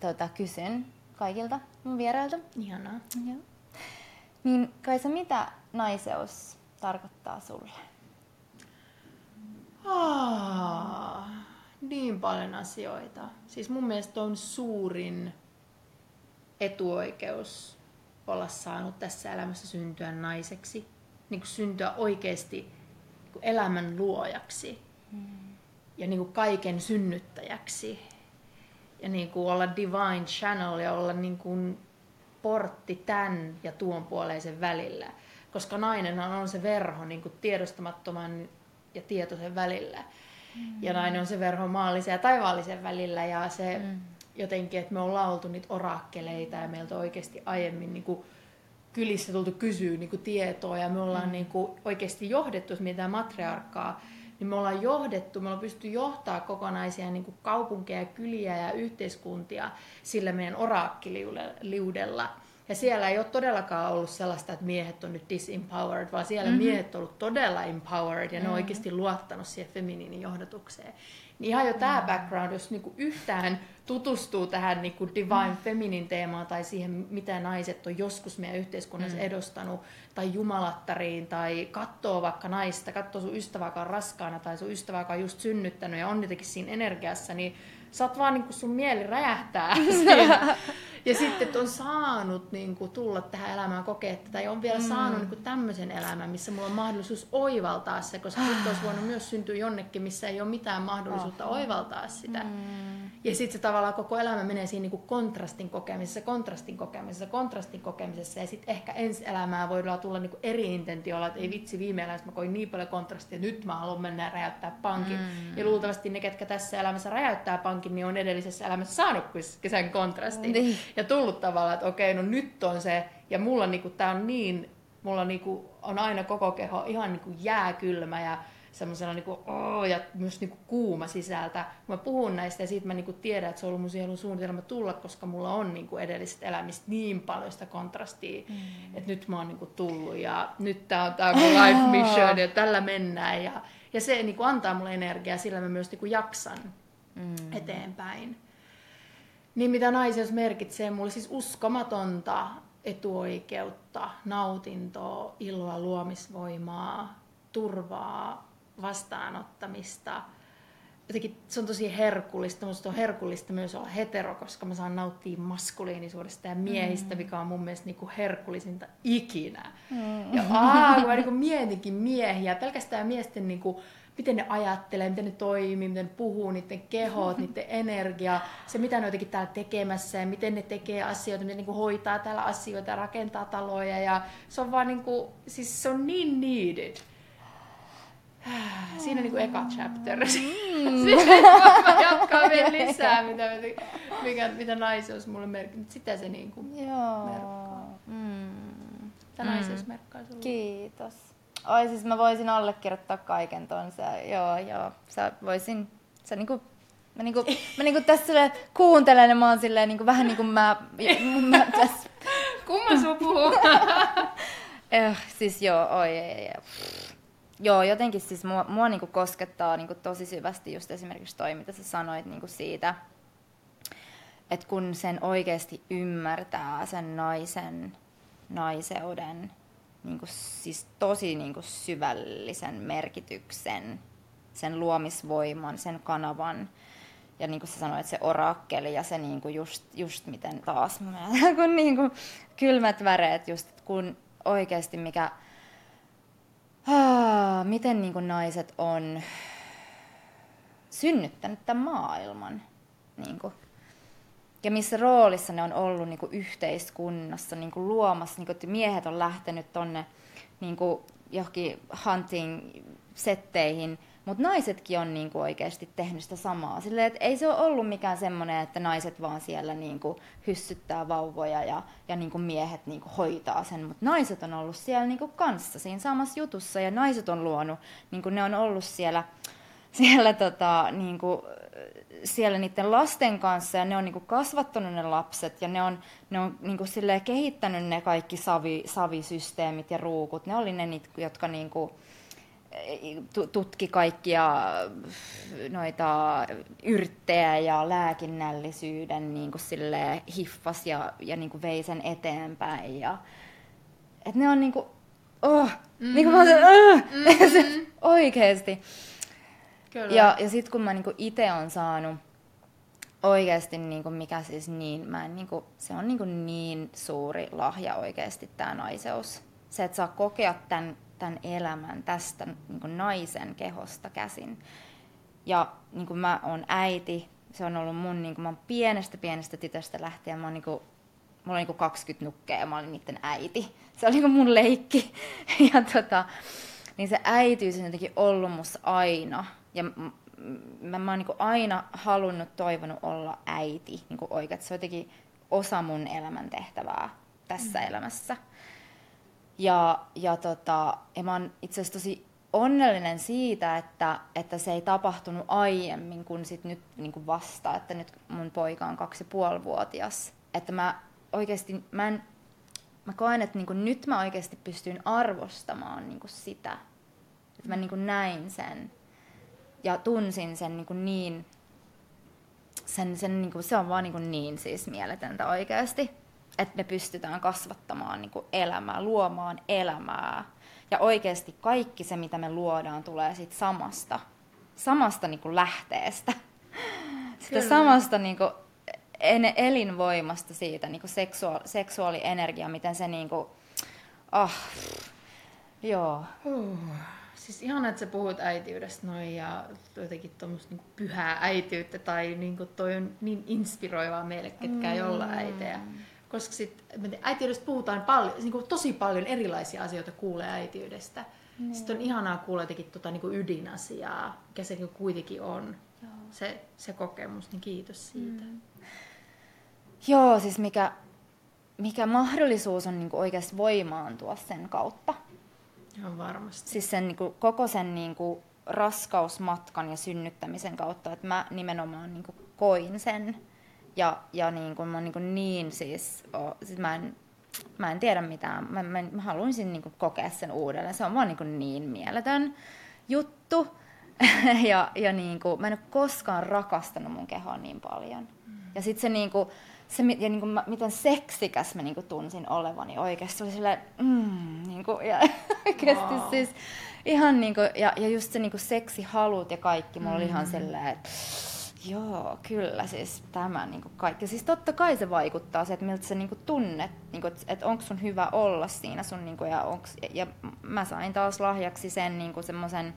tota, kysyn kaikilta mun vierailta. Ihanaa. Joo. Niin Kaisa, mitä naiseus tarkoittaa sulle? Ah, niin paljon asioita. Siis mun mielestä on suurin etuoikeus olla saanut tässä elämässä syntyä naiseksi. Niin kuin syntyä oikeasti niin elämän luojaksi. Ja niin kuin kaiken synnyttäjäksi. Ja niin kuin olla divine channel ja olla niin kuin portti tämän ja tuon puoleisen välillä. Koska nainenhan on se verho niin kuin tiedostamattoman ja tietoisen välillä. Ja nainen on se verho maallisen ja taivaallisen välillä. Ja se mm. jotenkin, että me ollaan oltu niitä orakkeleita ja meiltä on oikeasti aiemmin niin kuin kylissä tultu kysyä niin kuin tietoa ja me ollaan mm. niin kuin oikeasti johdettu, jos mietitään matriarkkaa, niin me ollaan johdettu, me ollaan pystytty johtaa kokonaisia niin kuin kaupunkeja, kyliä ja yhteiskuntia sillä meidän oraakkiliudella. Ja siellä ei ole todellakaan ollut sellaista, että miehet on nyt disempowered, vaan siellä mm-hmm. miehet on ollut todella empowered ja ne on oikeasti luottanut siihen feminiinin johdotukseen. Niin ihan jo tämä background, jos niinku yhtään tutustuu tähän niinku divine feminine teemaan tai siihen, mitä naiset on joskus meidän yhteiskunnassa edustanut, tai jumalattariin, tai katsoo vaikka naista, katsoo sun ystävää, joka on raskaana, tai sun ystävää, joka on just synnyttänyt ja on jotenkin siinä energiassa, niin sä oot vaan niinku sun mieli räjähtää. [LAUGHS] Ja sitten, että on saanut niin kuin, tulla tähän elämään kokea tätä ja on vielä mm. saanut niin kuin, tämmöisen elämän, missä mulla on mahdollisuus oivaltaa se, koska [GASPS] sitten olisi voinut myös syntyä jonnekin, missä ei ole mitään mahdollisuutta oivaltaa sitä. Mm. Ja sitten se tavallaan koko elämä menee siinä niin kuin kontrastin kokemisessa, kontrastin kokemisessa, kontrastin kokemisessa ja sitten ehkä ensi elämää voidaan tulla niin kuin eri intentiolla, että ei vitsi, viime elämässä mä koin niin paljon kontrastia, että nyt mä haluan mennä ja räjäyttää pankin. Mm. Ja luultavasti ne, ketkä tässä elämässä räjäyttää pankin, niin on edellisessä elämässä saanut sen kontrastin. Niin. Ja tullut tavallaan, että okei, no nyt on se, ja mulla niinku, tää on niin, mulla niinku, on aina koko keho ihan niinku jääkylmä ja semmoisena niinku, oh, ja myös niinku kuuma sisältä. Mä puhun näistä ja siitä mä niinku tiedän, että se on ollut mun sielun suunnitelma tulla, koska mulla on niinku edellisestä elämistä niin paljon sitä kontrastia, mm. että nyt mä oon niinku tullut ja nyt tää on tää mun life mission ja tällä mennään. Ja, ja se niinku antaa mulle energiaa, sillä mä myös niinku jaksan mm. eteenpäin. Niin mitä naisuus merkitsee mulle siis uskomatonta etuoikeutta, nautintoa, iloa, luomisvoimaa, turvaa, vastaanottamista. Jotenkin se on tosi herkullista. Musta on herkullista myös olla hetero, koska mä saan nauttia maskuliinisuudesta ja miehistä, mm. mikä on mun mielestä niinku herkullisinta ikinä. Mm. Ja aa, kun mä niinku mietinkin miehiä, pelkästään miesten niinku, miten ne ajattelee, miten ne toimii, miten ne puhuu, niiden kehot, niiden energia, se mitä ne jotenkin täällä tekemässä ja miten ne tekee asioita, miten ne niinku hoitaa täällä asioita ja rakentaa taloja ja se on vaan niinku, siis se on niin needed. Siinä on niinku eka chapter. Mm. [LAUGHS] Jatkan vielä lisää, mitä, mikä, mitä naiseus mulle merkitsee. Sitä se niinku Joo. merkkaa. Mm. Mitä naiseus merkkaa sulle? Kiitos. Oi siis mä voisin allekirjoittaa kaiken ton. Se, joo, joo. Sä voisin, sä niinku, mä niinku, mä niinku tässä kuuntelen ja mä oon silleen niinku vähän niinku mä, mä tässä, Kumma sua puhuu? [LAUGHS] eh, siis joo, oi ei, ei, ei. Joo, jotenkin siis mua, mua niinku koskettaa niinku tosi syvästi just esimerkiksi toi, mitä sä sanoit niinku siitä, että kun sen oikeasti ymmärtää sen naisen naiseuden niin kuin, siis tosi niin kuin, syvällisen merkityksen, sen luomisvoiman, sen kanavan. Ja niin kuin sä sanoit, se orakkeli ja se niin kuin just, just miten taas, [LAUGHS] kun niin kuin, kylmät väreet, just kun oikeasti mikä ah, miten niin kuin naiset on synnyttänyt tämän maailman. Niin kuin. Ja missä roolissa ne on ollut niin kuin yhteiskunnassa niin kuin luomassa, niin kuin, että miehet on lähtenyt tonne niin kuin johonkin hunting-setteihin, mutta naisetkin on niin kuin oikeasti tehnyt sitä samaa. Silleen, että ei se ole ollut mikään semmoinen, että naiset vaan siellä niin kuin hyssyttää vauvoja ja, ja niin kuin miehet niin kuin hoitaa sen, mutta naiset on ollut siellä niin kuin kanssa siinä samassa jutussa ja naiset on luonut, niin kuin ne on ollut siellä, siellä, tota, niin kuin, siellä niiden lasten kanssa ja ne on niin kuin kasvattanut ne lapset ja ne on, ne on niin kuin silleen kehittänyt ne kaikki savi, savisysteemit ja ruukut. Ne oli ne, jotka niin kuin, tu- tutki kaikkia noita yrttejä ja lääkinnällisyyden niin kuin silleen hiffas ja, ja niin kuin vei sen eteenpäin. Ja, et ne on niin kuin, oh, mm-hmm. niin kuin mä olen, oh, [LAUGHS] mm-hmm. oikeesti. Kyllä. Ja, ja sitten kun mä niinku itse on saanut oikeasti, niinku, mikä siis niin, mä en, niinku, se on niinku niin suuri lahja oikeasti tämä naiseus. Se, että saa kokea tämän, tämän elämän tästä niinku naisen kehosta käsin. Ja niinku mä oon äiti, se on ollut mun, niinku, mä oon pienestä pienestä tytöstä lähtien, mä oon niinku, mulla oli niinku 20 nukkeja ja mä olin niiden äiti. Se oli niinku mun leikki. [LAUGHS] Ja tota, niin se äitiys on jotenkin ollut musta aina. Ja mä, mä oon niinku aina halunnut, toivonut olla äiti niinku oikein. Se on jotenkin osa mun elämän tehtävää tässä mm. elämässä. Ja, ja, tota, ja mä oon itse asiassa tosi onnellinen siitä, että, että se ei tapahtunut aiemmin kuin sit nyt niin kuin vasta, että nyt mun poika on kaksi ja puoli vuotias. Että mä oikeasti, mä, en, mä koen, että niin kuin nyt mä oikeasti pystyn arvostamaan niin kuin sitä. Että mä niin kuin näin sen ja tunsin sen niin, kuin niin sen, sen niin kuin, se on vaan niin, kuin niin siis mieletöntä oikeasti, että me pystytään kasvattamaan niin kuin elämää, luomaan elämää. Ja oikeasti kaikki se, mitä me luodaan, tulee siitä samasta, samasta niin kuin lähteestä. [LAUGHS] Sitä Kyllä. samasta niin kuin, en, elinvoimasta siitä, niin kuin seksuaali, seksuaalienergia, miten se niin kuin, ah, joo. Uh. Siis ihana, että sä puhut äitiydestä noin ja jotenkin tuommoista niinku pyhää äitiyttä tai niinku toi on niin inspiroivaa meille, ketkä ei olla äitejä. Koska sit, äitiydestä puhutaan paljon, niinku tosi paljon erilaisia asioita kuulee äitiydestä. Mm. Sitten on ihanaa kuulla jotenkin tota niinku ydinasiaa, mikä se niinku kuitenkin on, se, se kokemus, niin kiitos siitä. Mm. Joo, siis mikä, mikä mahdollisuus on niinku oikeasti voimaantua sen kautta. Ihan varmasti. Siis sen niinku, koko sen niinku, raskausmatkan ja synnyttämisen kautta, että mä nimenomaan niinku, koin sen. Ja, ja niinku, mä oon niinku, niin siis, o, siis mä, en, mä en tiedä mitään, mä, mä, mä haluaisin niinku, kokea sen uudelleen. Se on vaan niinku, niin mieletön juttu. [LAUGHS] ja ja niinku, mä en ole koskaan rakastanut mun kehoa niin paljon. Ja sitten se niinku, se, ja niinku, mä, miten seksikäs mä niinku tunsin olevani oikeasti. Se oli silleen, mm, niinku, ja [LAUGHS] oikeasti Wow. siis ihan niinku, ja, ja just se niinku seksihalut ja kaikki, mulla oli ihan silleen, että joo, kyllä siis tämä niinku kaikki. Siis totta kai se vaikuttaa se, että miltä sä niinku tunnet, niinku, että et onko sun hyvä olla siinä sun, niinku, ja, onks, ja, ja mä sain taas lahjaksi sen niinku semmoisen,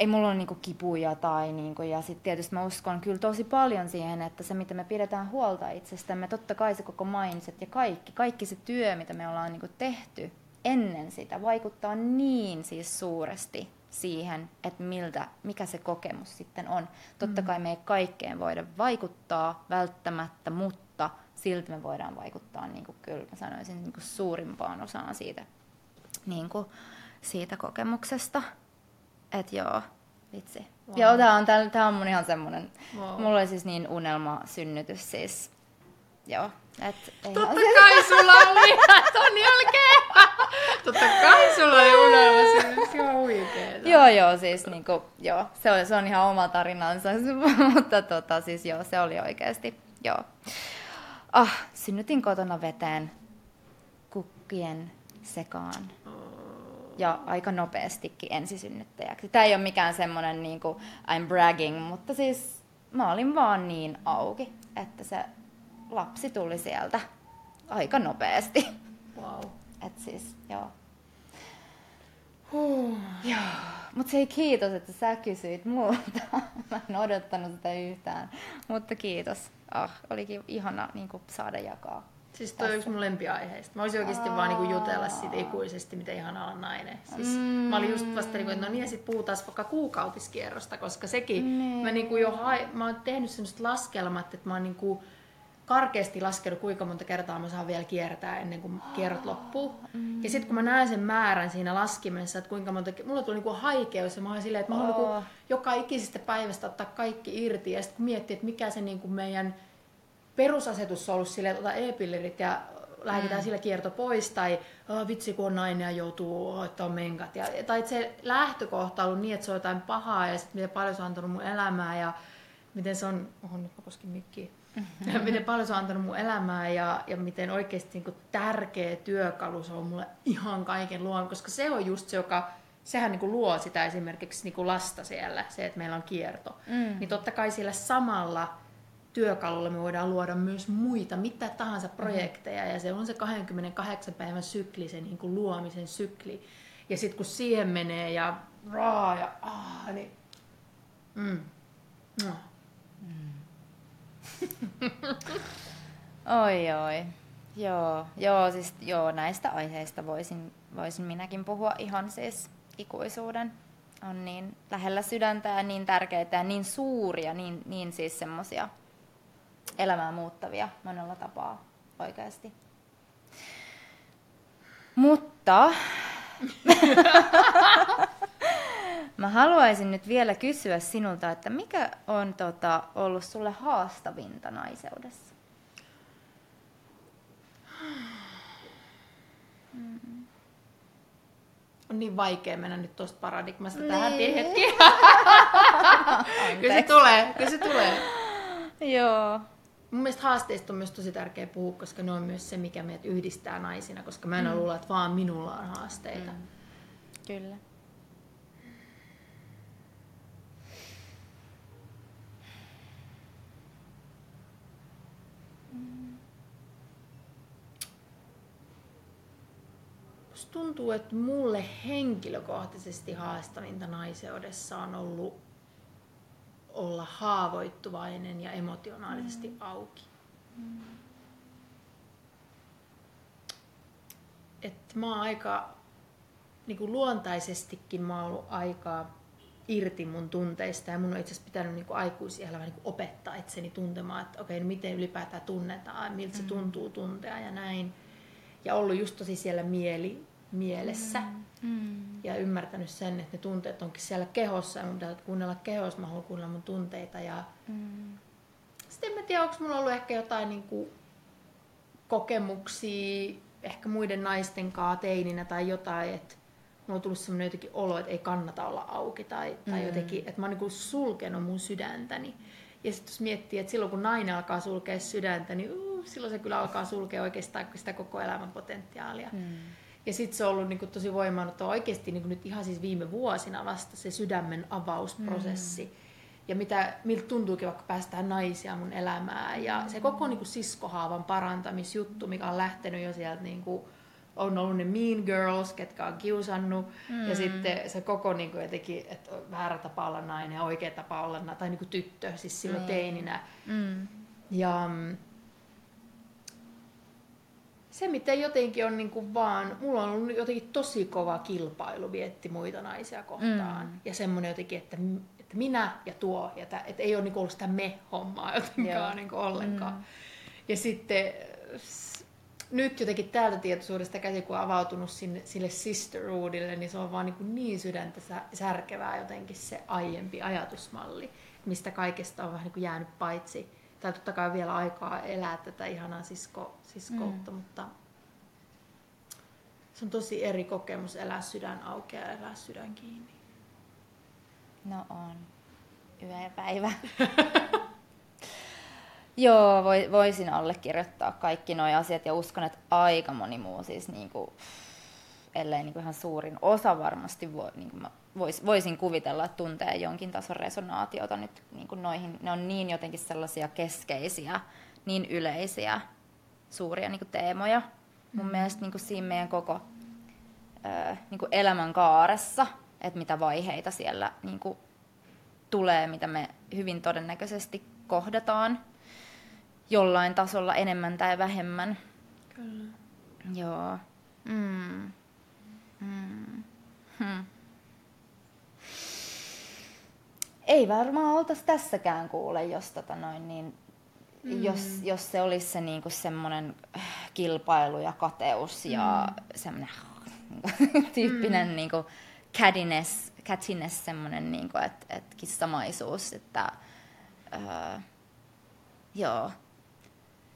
ei mulla ole niinku kipuja tai niinku, ja sitten tietysti mä uskon kyllä tosi paljon siihen, että se mitä me pidetään huolta itsestämme, totta kai se koko mindset ja kaikki, kaikki se työ, mitä me ollaan niinku tehty ennen sitä, vaikuttaa niin siis suuresti siihen, että miltä, mikä se kokemus sitten on. Totta kai me ei kaikkeen voida vaikuttaa välttämättä, mutta silti me voidaan vaikuttaa, niin kuin kyllä mä sanoisin, niin kuin suurimpaan osaan siitä, niin kuin siitä kokemuksesta. Et joo, vitsi. Wow. Joo, tää on, tää, tää on mun ihan semmonen, Wow. mulla oli siis niin unelma synnytys siis. Joo, et ei Totta siis- kai sulla oli ton jälkeen. Totta kai sulla oli unelma. Se on huikeeta. Joo, joo, siis niinku, joo, se on, se on ihan oma tarinansa, [LAUGHS] mutta tota, siis joo, se oli oikeasti, joo. Ah, synnytin kotona veteen kukkien sekaan. Ja aika nopeastikin ensisynnyttäjäksi. Tämä ei ole mikään semmoinen niinku I'm bragging, mutta siis mä olin vaan niin auki, että se lapsi tuli sieltä aika nopeasti. Wow. Et siis, joo. Huh. Joo. Mutta se kiitos, että sä kysyit multa. [LAUGHS] Mä en odottanut sitä yhtään. Mutta kiitos. Ah, olikin ihana niin saada jakaa. Siis toi on yksi mun lempiaiheista. Mä voisin oikeasti vaan niinku jutella siitä ikuisesti, miten ihana olla nainen. Siis mm. Mä olin just vasta niinku, että no niin, ja sit puhutaan vaikka kuukautiskierrosta, koska sekin, Niin. mä niinku jo hai, mä oon tehnyt semmoset laskelmat, että mä oon niinku karkeasti laskenut, kuinka monta kertaa mä saan vielä kiertää ennen kuin kierrot loppuu. Mm. Ja sitten kun mä näen sen määrän siinä laskimessa, että kuinka monta, mulla tuli niinku haikeus ja mä oon silleen, että mä haluan Oh. niinku joka ikisestä päivästä ottaa kaikki irti. Ja sitten kun miettii, että mikä se niinku meidän perusasetus on ollut silleen, että ota e-pillerit ja lääkitään mm. sillä kierto pois, tai oh, vitsi kun on nainen ja joutuu hoitaa menkat. Ja, tai että se lähtökohta on ollut niin, että se on jotain pahaa ja sitten miten paljon se on antanut mun elämää ja miten se on, oho nyt mä koskin mikkiä, [LAUGHS] miten paljon se on antanut mun elämää ja, ja miten oikeasti niin tärkeä työkalu se on mulle ihan kaiken luon, koska se on just se, joka sehän niin luo sitä esimerkiksi niin lasta siellä, se, että meillä on kierto. Mm. Niin totta kai sillä samalla työkalulla me voidaan luoda myös muita, mitä tahansa projekteja, ja se on se 28 päivän sykli, se niin kuin luomisen sykli. Ja sitten kun siihen menee ja raa ja ah, niin... Mm. No. [LAUGHS] Oi oi. Joo, joo, siis joo, näistä aiheista voisin, voisin minäkin puhua ihan siis ikuisuuden. On niin lähellä sydäntä ja niin tärkeitä ja niin suuria, niin, niin siis semmosia elämää muuttavia monella tapaa oikeasti. Mutta [LAUGHS] mä haluaisin nyt vielä kysyä sinulta, että mikä on tota, ollut sulle haastavinta naiseudessa? On niin vaikea mennä nyt tuosta paradigmasta Niin. tähän hetki. [LAUGHS] kyllä se tulee, kyllä se tulee. Joo. Mun mielestä haasteista on myös tosi tärkeä puhua, koska ne on myös se, mikä meidät yhdistää naisina, koska mä en mm. luulla, että vaan minulla on haasteita. Mm. Kyllä. Musta tuntuu, että mulle henkilökohtaisesti haastavinta naiseudessa on ollut olla haavoittuvainen ja emotionaalisesti mm. auki. Mm. Et mä oon aika niin kuin luontaisestikin mä oon ollut aika irti mun tunteista ja mun on itse asiassa pitänyt niin kuin aikuisielämä niin kuin opettaa itseni tuntemaan, että okei, no miten ylipäätään tunnetaan, miltä se tuntuu tuntea ja näin. Ja ollut just tosi siellä mieli, mielessä Mm. Ja ymmärtänyt sen, että ne tunteet onkin siellä kehossa ja mun pitää kuunnella kehossa, mä haluan kuunnella mun tunteita ja Mm. sitten en mä tiedä, onko mulla ollut ehkä jotain niin kuin, kokemuksia ehkä muiden naisten kanssa teininä tai jotain, että mulla on tullut semmoinen jotenkin olo, että ei kannata olla auki tai, tai Mm. jotenkin, että mä oon niin sulkenut mun sydäntäni. Ja sitten jos miettii, että silloin kun nainen alkaa sulkea sydäntä, niin uh, silloin se kyllä alkaa sulkea oikeastaan sitä koko elämän potentiaalia. Mm. Ja sitten se on ollut niinku tosi voimaannuttava oikeasti niinku nyt ihan siis viime vuosina vasta se sydämen avausprosessi. Mm. Ja mitä, miltä tuntuukin vaikka päästään naisia mun elämään. Ja se koko niinku siskohaavan parantamisjuttu, mikä on lähtenyt jo sieltä niinku, on ollut ne mean girls, ketkä on kiusannut. Mm. Ja sitten se koko niinku jotenkin, että väärä tapa olla nainen ja oikea tapa olla tai niinku tyttö, siis silloin Mm. teininä. Mm. Ja mm, se, miten jotenkin on niinku vaan, mulla on ollut jotenkin tosi kova kilpailu vietti muita naisia kohtaan. Mm. Ja semmoinen jotenkin, että, että minä ja tuo, ja tää, että ei ole niinku ollut sitä me-hommaa [LAUGHS] Joo. jotenkaan niinku ollenkaan. Mm. Ja sitten nyt jotenkin täältä tietoisuudesta käsin, kun on avautunut sinne, sille sisterhoodille, niin se on vaan niin, kuin niin sydäntä sä- särkevää jotenkin se aiempi ajatusmalli, mistä kaikesta on vähän niin kuin jäänyt paitsi. Tai totta kai vielä aikaa elää tätä ihanaa sisko, siskoutta, mm. mutta se on tosi eri kokemus elää sydän auki ja elää sydän kiinni. No on. Yö ja päivä. [LAUGHS] Joo, voi, voisin allekirjoittaa kaikki nuo asiat ja uskon, että aika moni muu siis niinku, ellei niinku ihan suurin osa varmasti voi, niinku mä vois, voisin kuvitella, että tuntee jonkin tason resonaatiota nyt niinku noihin. Ne on niin jotenkin sellaisia keskeisiä, niin yleisiä, suuria niinku teemoja. Mun mielestä niinku siinä meidän koko ö, niin kuin elämän kaaressa, että mitä vaiheita siellä niin kuin tulee, mitä me hyvin todennäköisesti kohdataan jollain tasolla enemmän tai vähemmän. Kyllä. Joo. Mm. Mm. Hmm. Ei varmaan oltaisi tässäkään kuule, jos, tota noin, niin, mm. jos, jos se olisi se niinku semmoinen äh, kilpailu ja kateus mm. ja semmoinen [LAUGHS] tyyppinen mm. niinku cattiness, cattiness semmoinen, niinku, että et kissamaisuus, että öö, joo.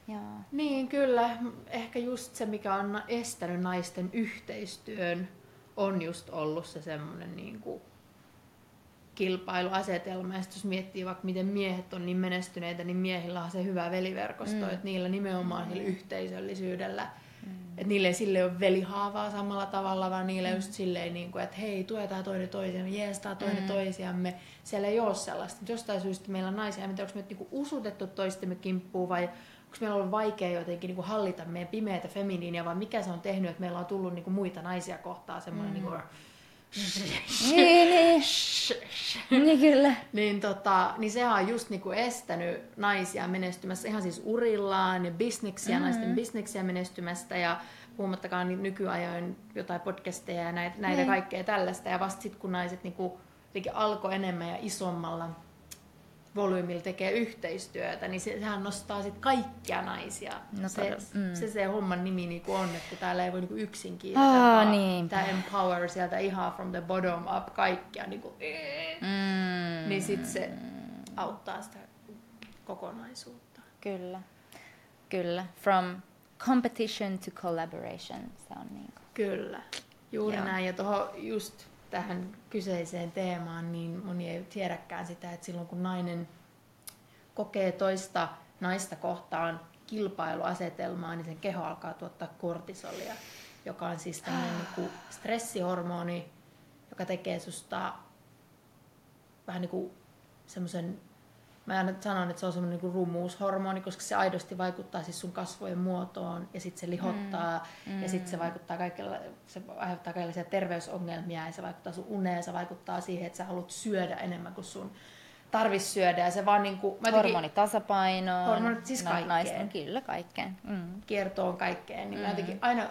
Joo. Niin, kyllä. Ehkä just se, mikä on estänyt naisten yhteistyön, on just ollut se semmoinen niin kuin kilpailuasetelma. Ja jos miettii vaikka miten miehet on niin menestyneitä, niin miehillä on se hyvä veliverkosto, mm. että niillä nimenomaan sillä yhteisöllisyydellä, mm. että niille ei sille ole velihaavaa samalla tavalla, vaan niille mm. just silleen, niin kuin, että hei, tuetaan toinen toisiamme, jeestaa toinen mm. toisiamme. Siellä ei ole sellaista. Jostain syystä meillä on naisia, onko me niinku usutettu toistemme kimppuun vai onko meillä ollut vaikea jotenkin niin kuin hallita meidän pimeätä feminiinia, vai mikä se on tehnyt, että meillä on tullut niin kuin muita naisia kohtaan semmoinen mm. niin kuin, Niin, niin. [LAUGHS] niin kyllä. niin, tota, niin sehän on just niinku estänyt naisia menestymässä ihan siis urillaan ja bisneksiä, mm-hmm. naisten bisneksiä menestymästä ja puhumattakaan niin nykyajoin jotain podcasteja ja näitä, näitä Niin. kaikkea tällaista. Ja vasta sitten kun naiset niinku, alkoi enemmän ja isommalla volyymilla tekee yhteistyötä, niin se, sehän nostaa sit kaikkia naisia. No se, todella, mm. se, se homman nimi niinku on, että täällä ei voi niinku yksin kiinnittää. niinpä. Tämä empower sieltä ihan from the bottom up kaikkia. Niinku, Mm, niin sit se auttaa sitä kokonaisuutta. Kyllä. Kyllä. From competition to collaboration. Se on niin kuin. Kyllä, juuri Joo. näin. Ja tuohon just tähän kyseiseen teemaan, niin moni ei tiedäkään sitä, että silloin kun nainen kokee toista naista kohtaan kilpailuasetelmaa, niin sen keho alkaa tuottaa kortisolia, joka on siis tämmöinen niin stressihormoni, joka tekee susta vähän niin kuin semmoisen, mä aina sanon, että se on semmoinen niin rumuushormoni, koska se aidosti vaikuttaa siis sun kasvojen muotoon ja sitten se lihottaa mm. ja sitten se vaikuttaa kaikilla, se aiheuttaa kaikenlaisia terveysongelmia ja se vaikuttaa sun uneen ja se vaikuttaa siihen, että sä haluat syödä enemmän kuin sun tarvis syödä ja se vaan niin kuin, mä jotenkin Hormonitasapainoon. Hormonit, siis kaikkeen. Naisten, kyllä, kaikkeen. Mm. kiertoon kaikkeen, niin mm. mä jotenkin aina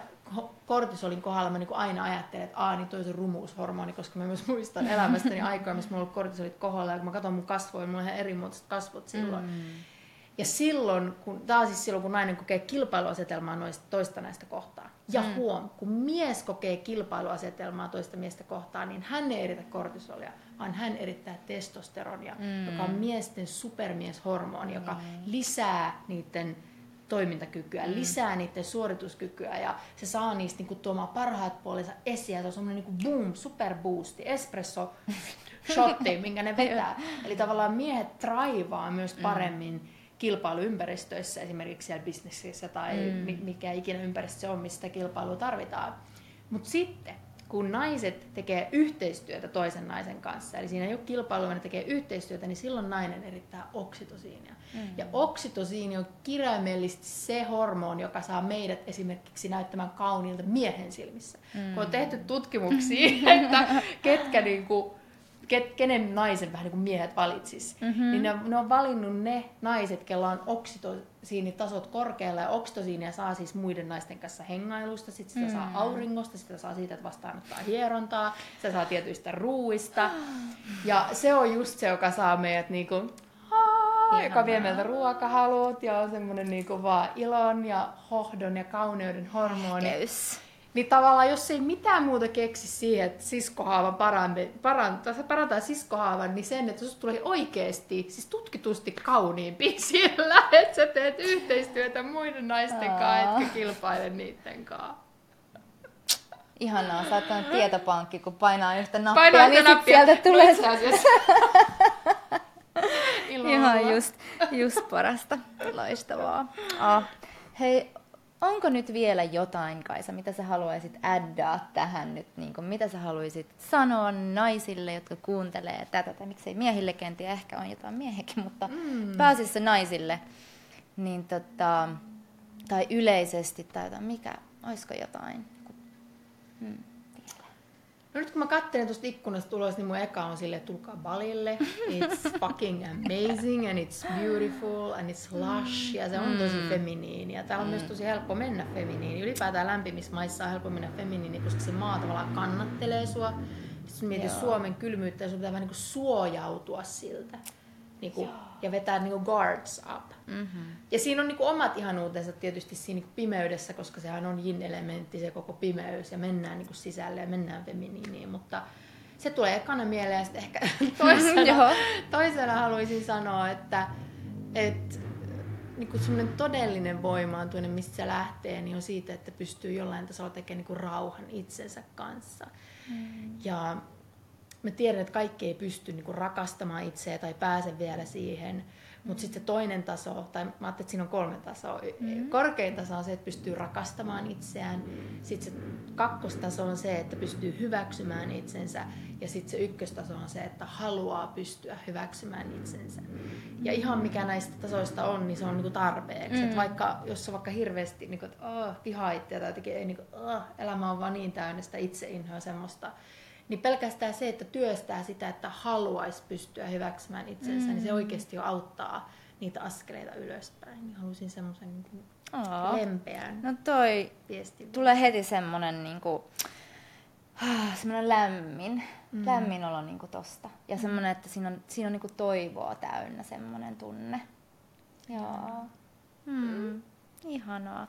kortisolin kohdalla mä niin aina ajattelen, että aah, niin toi on rumuushormoni, koska mä myös muistan elämästäni [LAUGHS] aikoja, missä mulla on ollut kortisolit kohdalla, ja kun mä katson mun kasvoja, mulla on ihan erimuotoiset kasvot silloin. Mm. Ja silloin, kun, tää on siis silloin, kun nainen kokee kilpailuasetelmaa noista, toista näistä kohtaan. Ja mm. huom, kun mies kokee kilpailuasetelmaa toista miestä kohtaan, niin hän ei eritä kortisolia, vaan hän erittää testosteronia, mm. joka on miesten supermieshormoni, joka mm. lisää niiden toimintakykyä, mm. lisää niiden suorituskykyä ja se saa niistä niinku tuomaan parhaat puolensa esiin ja se on semmoinen niinku boom, superboosti, espresso [LAUGHS] shotti, minkä ne vetää. Eli tavallaan miehet traivaa myös paremmin kilpailuympäristöissä, esimerkiksi siellä bisneksissä tai mm. mikä ikinä ympäristö se on, missä sitä kilpailua tarvitaan. Mutta sitten, kun naiset tekee yhteistyötä toisen naisen kanssa, eli siinä ei ole kilpailua, vaan ne tekee yhteistyötä, niin silloin nainen erittää oksitosiinia. Mm. Ja oksitosiini on kirjaimellisesti se hormoni, joka saa meidät esimerkiksi näyttämään kauniilta miehen silmissä. Mm. Kun on tehty tutkimuksia, [LAUGHS] että ketkä niinku, ket, kenen naisen vähän niin kuin miehet valitsis, mm-hmm. niin ne, ne on valinnut ne naiset, kella on oksitosiinitasot korkealla ja oksitosiinia saa siis muiden naisten kanssa hengailusta, sit sitä mm. saa auringosta, sitä saa siitä, että vastaanottaa hierontaa, sitä saa tietyistä ruuista ja se on just se, joka saa meidät niinku, "Aa", joka vie meiltä ruokahalut ja on semmoinen niinku vaan ilon ja hohdon ja kauneuden hormoni. Keys. Niin tavallaan, jos ei mitään muuta keksi siihen, että siskohaava parantaa, parantaa, parantaa siskohaavan, niin sen, että susta tulee oikeasti, siis tutkitusti kauniimpi [LAUGHS] sillä, että sä teet yhteistyötä muiden naisten kanssa, etkä kilpaile niiden kanssa. Ihanaa, sä oot tietopankki, kun painaa yhtä nappia, Painaa niin nappia. sieltä tulee [LAUGHS] Ihan just, just parasta. Loistavaa. Ah. Hei, onko nyt vielä jotain, Kaisa, mitä sä haluaisit addaa tähän nyt? Niin kuin, mitä sä haluaisit sanoa naisille, jotka kuuntelee tätä, tai miksei miehille kenties, ehkä on jotain miehiäkin, mutta mm. pääasiassa naisille, niin tota, tai yleisesti, tai jotain, mikä, olisiko jotain? Hmm. No nyt kun mä katselen tuosta ikkunasta ulos, niin mun eka on että tulkaa balille. It's fucking amazing and it's beautiful and it's lush ja se on tosi feminiini. Ja täällä on myös tosi helppo mennä feminiini. Ylipäätään lämpimissä maissa on helppo mennä feminiini, koska se maa tavallaan kannattelee sua. Sitten mietit Joo. Suomen kylmyyttä ja sun pitää vähän niinku suojautua siltä. Niinku, ja vetää niinku guards up. Mm-hmm. Ja siinä on niinku omat ihanuutensa tietysti siinä niinku pimeydessä, koska sehän on yin-elementti, se koko pimeys, ja mennään niinku sisälle ja mennään feminiiniin, mutta se tulee ekana mieleen, ja sitten ehkä [LAUGHS] toisena, toisena haluaisin sanoa, että, että niinku semmoinen todellinen voimaantuminen, mistä se lähtee, niin on siitä, että pystyy jollain tasolla tekemään niinku rauhan itsensä kanssa. Ja mä tiedän, että kaikki ei pysty niinku rakastamaan itseä tai pääse vielä siihen. Mutta sitten se toinen taso, tai mä ajattelin, että siinä on kolme tasoa. Mm. Korkein taso on se, että pystyy rakastamaan itseään. Sitten se kakkostaso on se, että pystyy hyväksymään itsensä. Ja sitten se ykköstaso on se, että haluaa pystyä hyväksymään itsensä. Ja ihan mikä näistä tasoista on, niin se on niinku tarpeeksi. Mm. Et vaikka, jos on vaikka hirveästi niinku, että oh, vihaa itseä tai jotenkin ei, niinku, oh, elämä on vaan niin täynnä sitä itseinhoa semmoista, niin pelkästään se, että työstää sitä, että haluaisi pystyä hyväksymään itsensä, mm. niin se oikeasti jo auttaa niitä askeleita ylöspäin. Niin halusin semmoisen niin Aa. lempeän No toi viestin. tulee heti semmonen niinku, ah, semmonen lämmin, mm. lämmin olo niinku tosta. Ja semmonen, että siinä on, siinä on niinku toivoa täynnä semmonen tunne. Joo. Hmm. Ihanaa.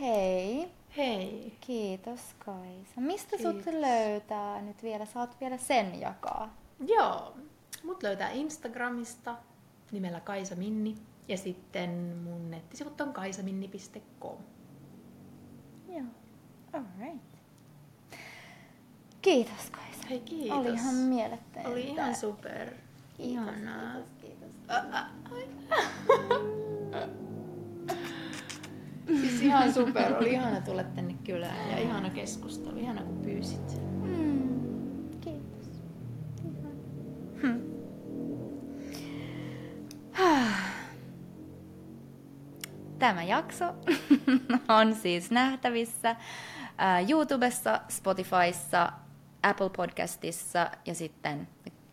Hei, Hei! kiitos Kaisa. Mistä sut Kiitos. löytää nyt vielä? Saat vielä sen jakaa. Joo, mut löytää Instagramista nimellä Kaisa Minni. Ja sitten mun nettisivut on kaisaminni.com. Joo. Alright. Kiitos Kaisa. Hei kiitos. Oli ihan mielettömän. Oli ihan super. Kiitos, Ihanaa. kiitos, kiitos. [LAUGHS] Siis ihan super. Oli ihana tulla tänne kylään ja ihana keskustelu. Ihana kun pyysit. Mm, kiitos. Ihan. Tämä jakso on siis nähtävissä ää, YouTubessa, Spotifyssa, Apple Podcastissa ja sitten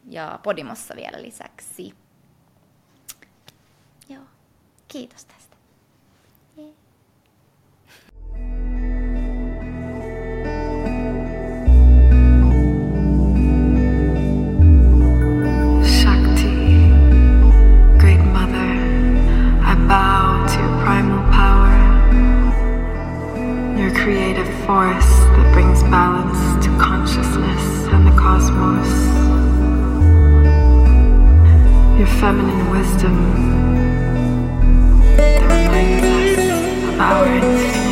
ja Podimossa vielä lisäksi. Joo. Kiitos tästä. Force that brings balance to consciousness and the cosmos, your feminine wisdom that reminds us of our infinity.